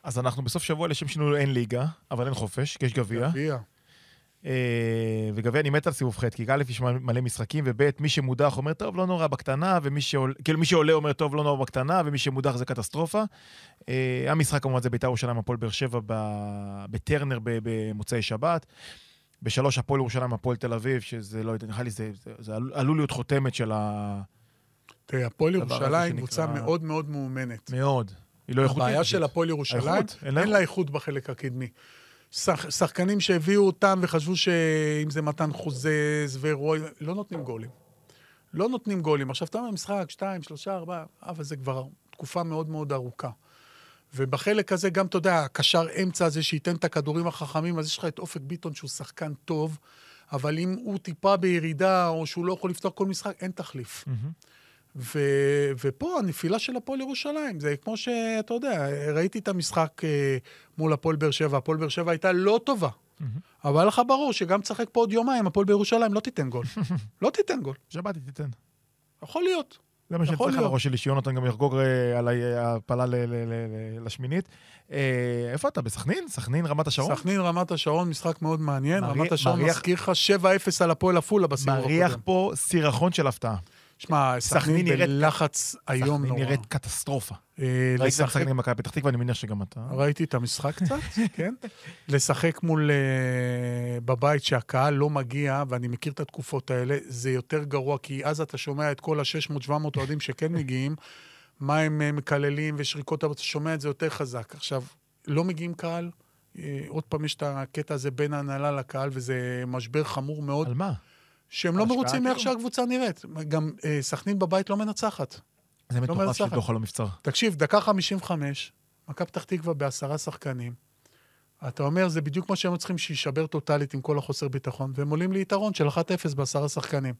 אז אנחנו בסוף שבוע לשם שינוי אין ליגה, אבל אין חופש, כי יש גביע. גביע. אה, וגביע אני מת על סיבוב ח', כי א' יש מלא משחקים, וב' מי שמודח אומר, טוב, לא נורא בקטנה, ומי שעולה, כאילו מי שעולה אומר, טוב, לא נורא בקטנה, ומי שמודח זה קטסטרופה. אה, המשחק כמובן זה בית"ר ירושלים, הפועל באר שבע ב- בטרנר ב- במוצאי שבת. בשלוש הפועל ירושלים, הפועל תל אביב, שזה לא יודע, נראה לי זה, זה, זה עלול- להיות חותמת של ה... תראה, הפועל ירושלים קבוצה מאוד מאוד מאומנת. מאוד. היא לא איכותית. הבעיה. של הפועל ירושלים, האיכות, אין אין לה איכות בחלק הקדמי. שח, שחקנים שהביאו אותם וחשבו שאם זה מתן חוזז ורוי, לא נותנים גולים. לא נותנים גולים. עכשיו, אתה אומר משחק, שתיים, שלושה, ארבעה, אבל זה כבר תקופה מאוד מאוד ארוכה. ובחלק הזה גם, אתה יודע, הקשר אמצע הזה שייתן את הכדורים החכמים, אז יש לך את אופק ביטון שהוא שחקן טוב, אבל אם הוא טיפה בירידה, או שהוא לא יכול לפתוח כל משחק, אין תחליף. מהמם. ו... ופה הנפילה של הפועל ירושלים, זה כמו שאתה יודע, ראיתי את המשחק אה, מול הפועל באר שבע, הפועל באר שבע הייתה לא טובה. אבל היה לך ברור שגם תשחק פה עוד יומיים, הפועל בירושלים לא תיתן גול. לא תיתן גול. שבת היא תיתן. יכול להיות. זה מה שצריך על. הראש שלי, שיונתן גם יחגוג אה, על ההעפלה ל- ל- לשמינית. אה, איפה אתה? בסכנין? סכנין, רמת השרון? סכנין, רמת השרון, משחק מאוד מעניין. מריח- רמת השרון מריח- מזכיר לך 7-0 על הפועל עפולה בסיבוב מריח הקודם. פה סירחון של הפתעה. שמע, סכנין סכנין נראית- בלחץ איום סכנין נורא. נראית קטסטרופה. אה, ראיתי את המשחק עם מכבי פתח תקווה, אני מניח שגם אתה. ראיתי את המשחק קצת, כן. לשחק מול... אה, בבית שהקהל לא מגיע, ואני מכיר את התקופות האלה, זה יותר גרוע, כי אז אתה שומע את כל ה-600-700 אוהדים שכן מגיעים, מה הם אה, מקללים ושריקות, אתה שומע את זה יותר חזק. עכשיו, לא מגיעים קהל, עוד פעם יש את הקטע הזה בין ההנהלה לקהל, וזה משבר חמור מאוד, על מה? שהם לא מרוצים מאיך? שהקבוצה נראית. גם אה, סכנין בבית לא מנצחת. זה מטורף מנצחת. שדוח על המבצר. תקשיב, דקה 55, מכבי פתח תקווה בעשרה שחקנים. אתה אומר, זה בדיוק מה שהם צריכים שיישבר טוטאלית עם כל החוסר ביטחון, והם עולים ליתרון של 1-0 בעשרה שחקנים.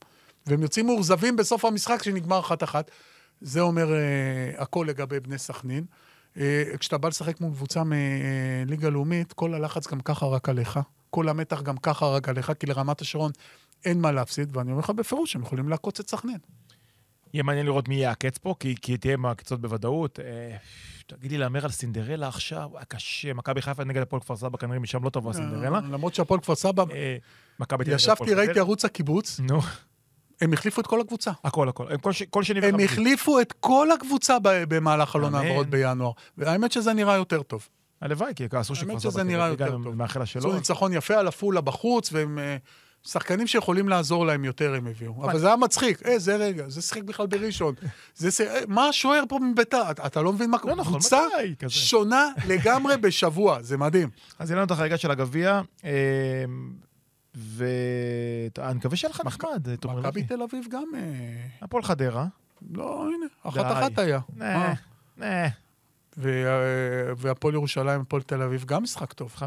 והם יוצאים מאוכזבים בסוף המשחק שנגמר 1-1. זה אומר אה, הכל לגבי בני סכנין. אה, כשאתה בא לשחק מול קבוצה מליגה לאומית, כל הלחץ גם ככה רק עליך. כל המתח גם ככה רק עליך, כי לרמת השרון אין מה להפסיד, ואני אומר לך בפירוש, הם יכולים לעקוץ את סכנין. יהיה מעניין לראות מי יעקץ פה, כי, כי תהיה מעקצות בוודאות. אה, תגידי, להמר על סינדרלה עכשיו, היה קשה. מכבי חיפה נגד הפועל כפר סבא, כנראה משם לא תבוא הסינדרלה. למרות שהפועל כפר סבא, אה, ישבתי, ראיתי. ערוץ הקיבוץ, נו, הם החליפו את כל הקבוצה. הכל, הכל. הם כל ש- כל שני הם וחמישי. החליפו את כל הקבוצה ב- במהלך חלון. העברות בינואר. והאמת שזה נראה יותר טוב. הלוואי, כי אסור שכפר האמת שזה נראה יותר טוב. מאחל שלא. ניצחון יפה על עפולה בחוץ, והם אה, שחקנים שיכולים לעזור להם יותר הם הביאו. אבל זה היה מצחיק. אה, זה רגע, זה שיחק בכלל בראשון. זה ש- אה, מה השוער פה מביתר? אתה- לא מבין מה לא נכון, קבוצה. שונה לגמרי בשבוע, זה מדהים. אז יהיה לנו את החגיגה של הגביע, אה, ואני מקווה שיהיה לך נחמד, תומר מכבי. תל אביב גם... אה, הפועל חדרה. לא, הנה. אחת-אחת היה. נה, אה. והפועל ירושלים, הפועל תל אביב, גם משחק טוב. 50-50,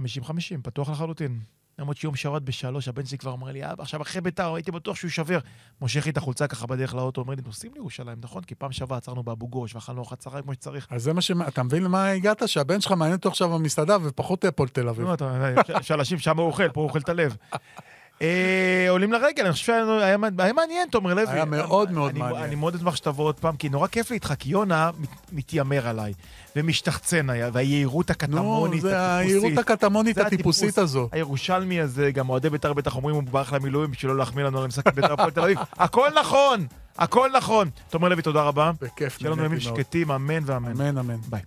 פתוח לחלוטין. למרות שיום שבת בשלוש, הבן שלי כבר אמר לי, אבא, עכשיו אחרי ביתר, הייתי בטוח שהוא יישבר. מושך לי את החולצה ככה בדרך לאוטו, אומר לי, נוסעים לירושלים, נכון? כי פעם שעברה עצרנו באבו גוש ואכלנו ארוחת צהריים כמו שצריך. אז זה מה ש... אתה מבין למה הגעת? שהבן שלך מעניין אותו עכשיו במסעדה ופחות הפועל תל אביב. נו, אתה- אפשר להאשים שם הוא אוכל, פה הוא אוכל את הלב. אה, עולים לרגל, אני חושב שהיה מעניין, תומר לוי. היה מאוד מאוד אני- מעניין. אני מאוד אשמח שתבוא עוד פעם, כי נורא כיף לי איתך, כי יונה מת- מתיימר עליי, ומשתחצן היה, והיהירות נו, הקטמונית, זה הטיפוסית. היהירות הקטמונית זה הטיפוסית הטיפוס. הזו. הירושלמי הזה, גם אוהדי בית"ר בטח אומרים, הוא ברח למילואים בשביל לא להחמיא לנו על המשחק בית"ר הפועל תל אביב. הכל נכון, הכל נכון. תומר לוי, תודה רבה. בכיף, שיהיה לנו ימים נהניתי מאוד. שקטים, אמן ואמן. אמן, אמן. ביי.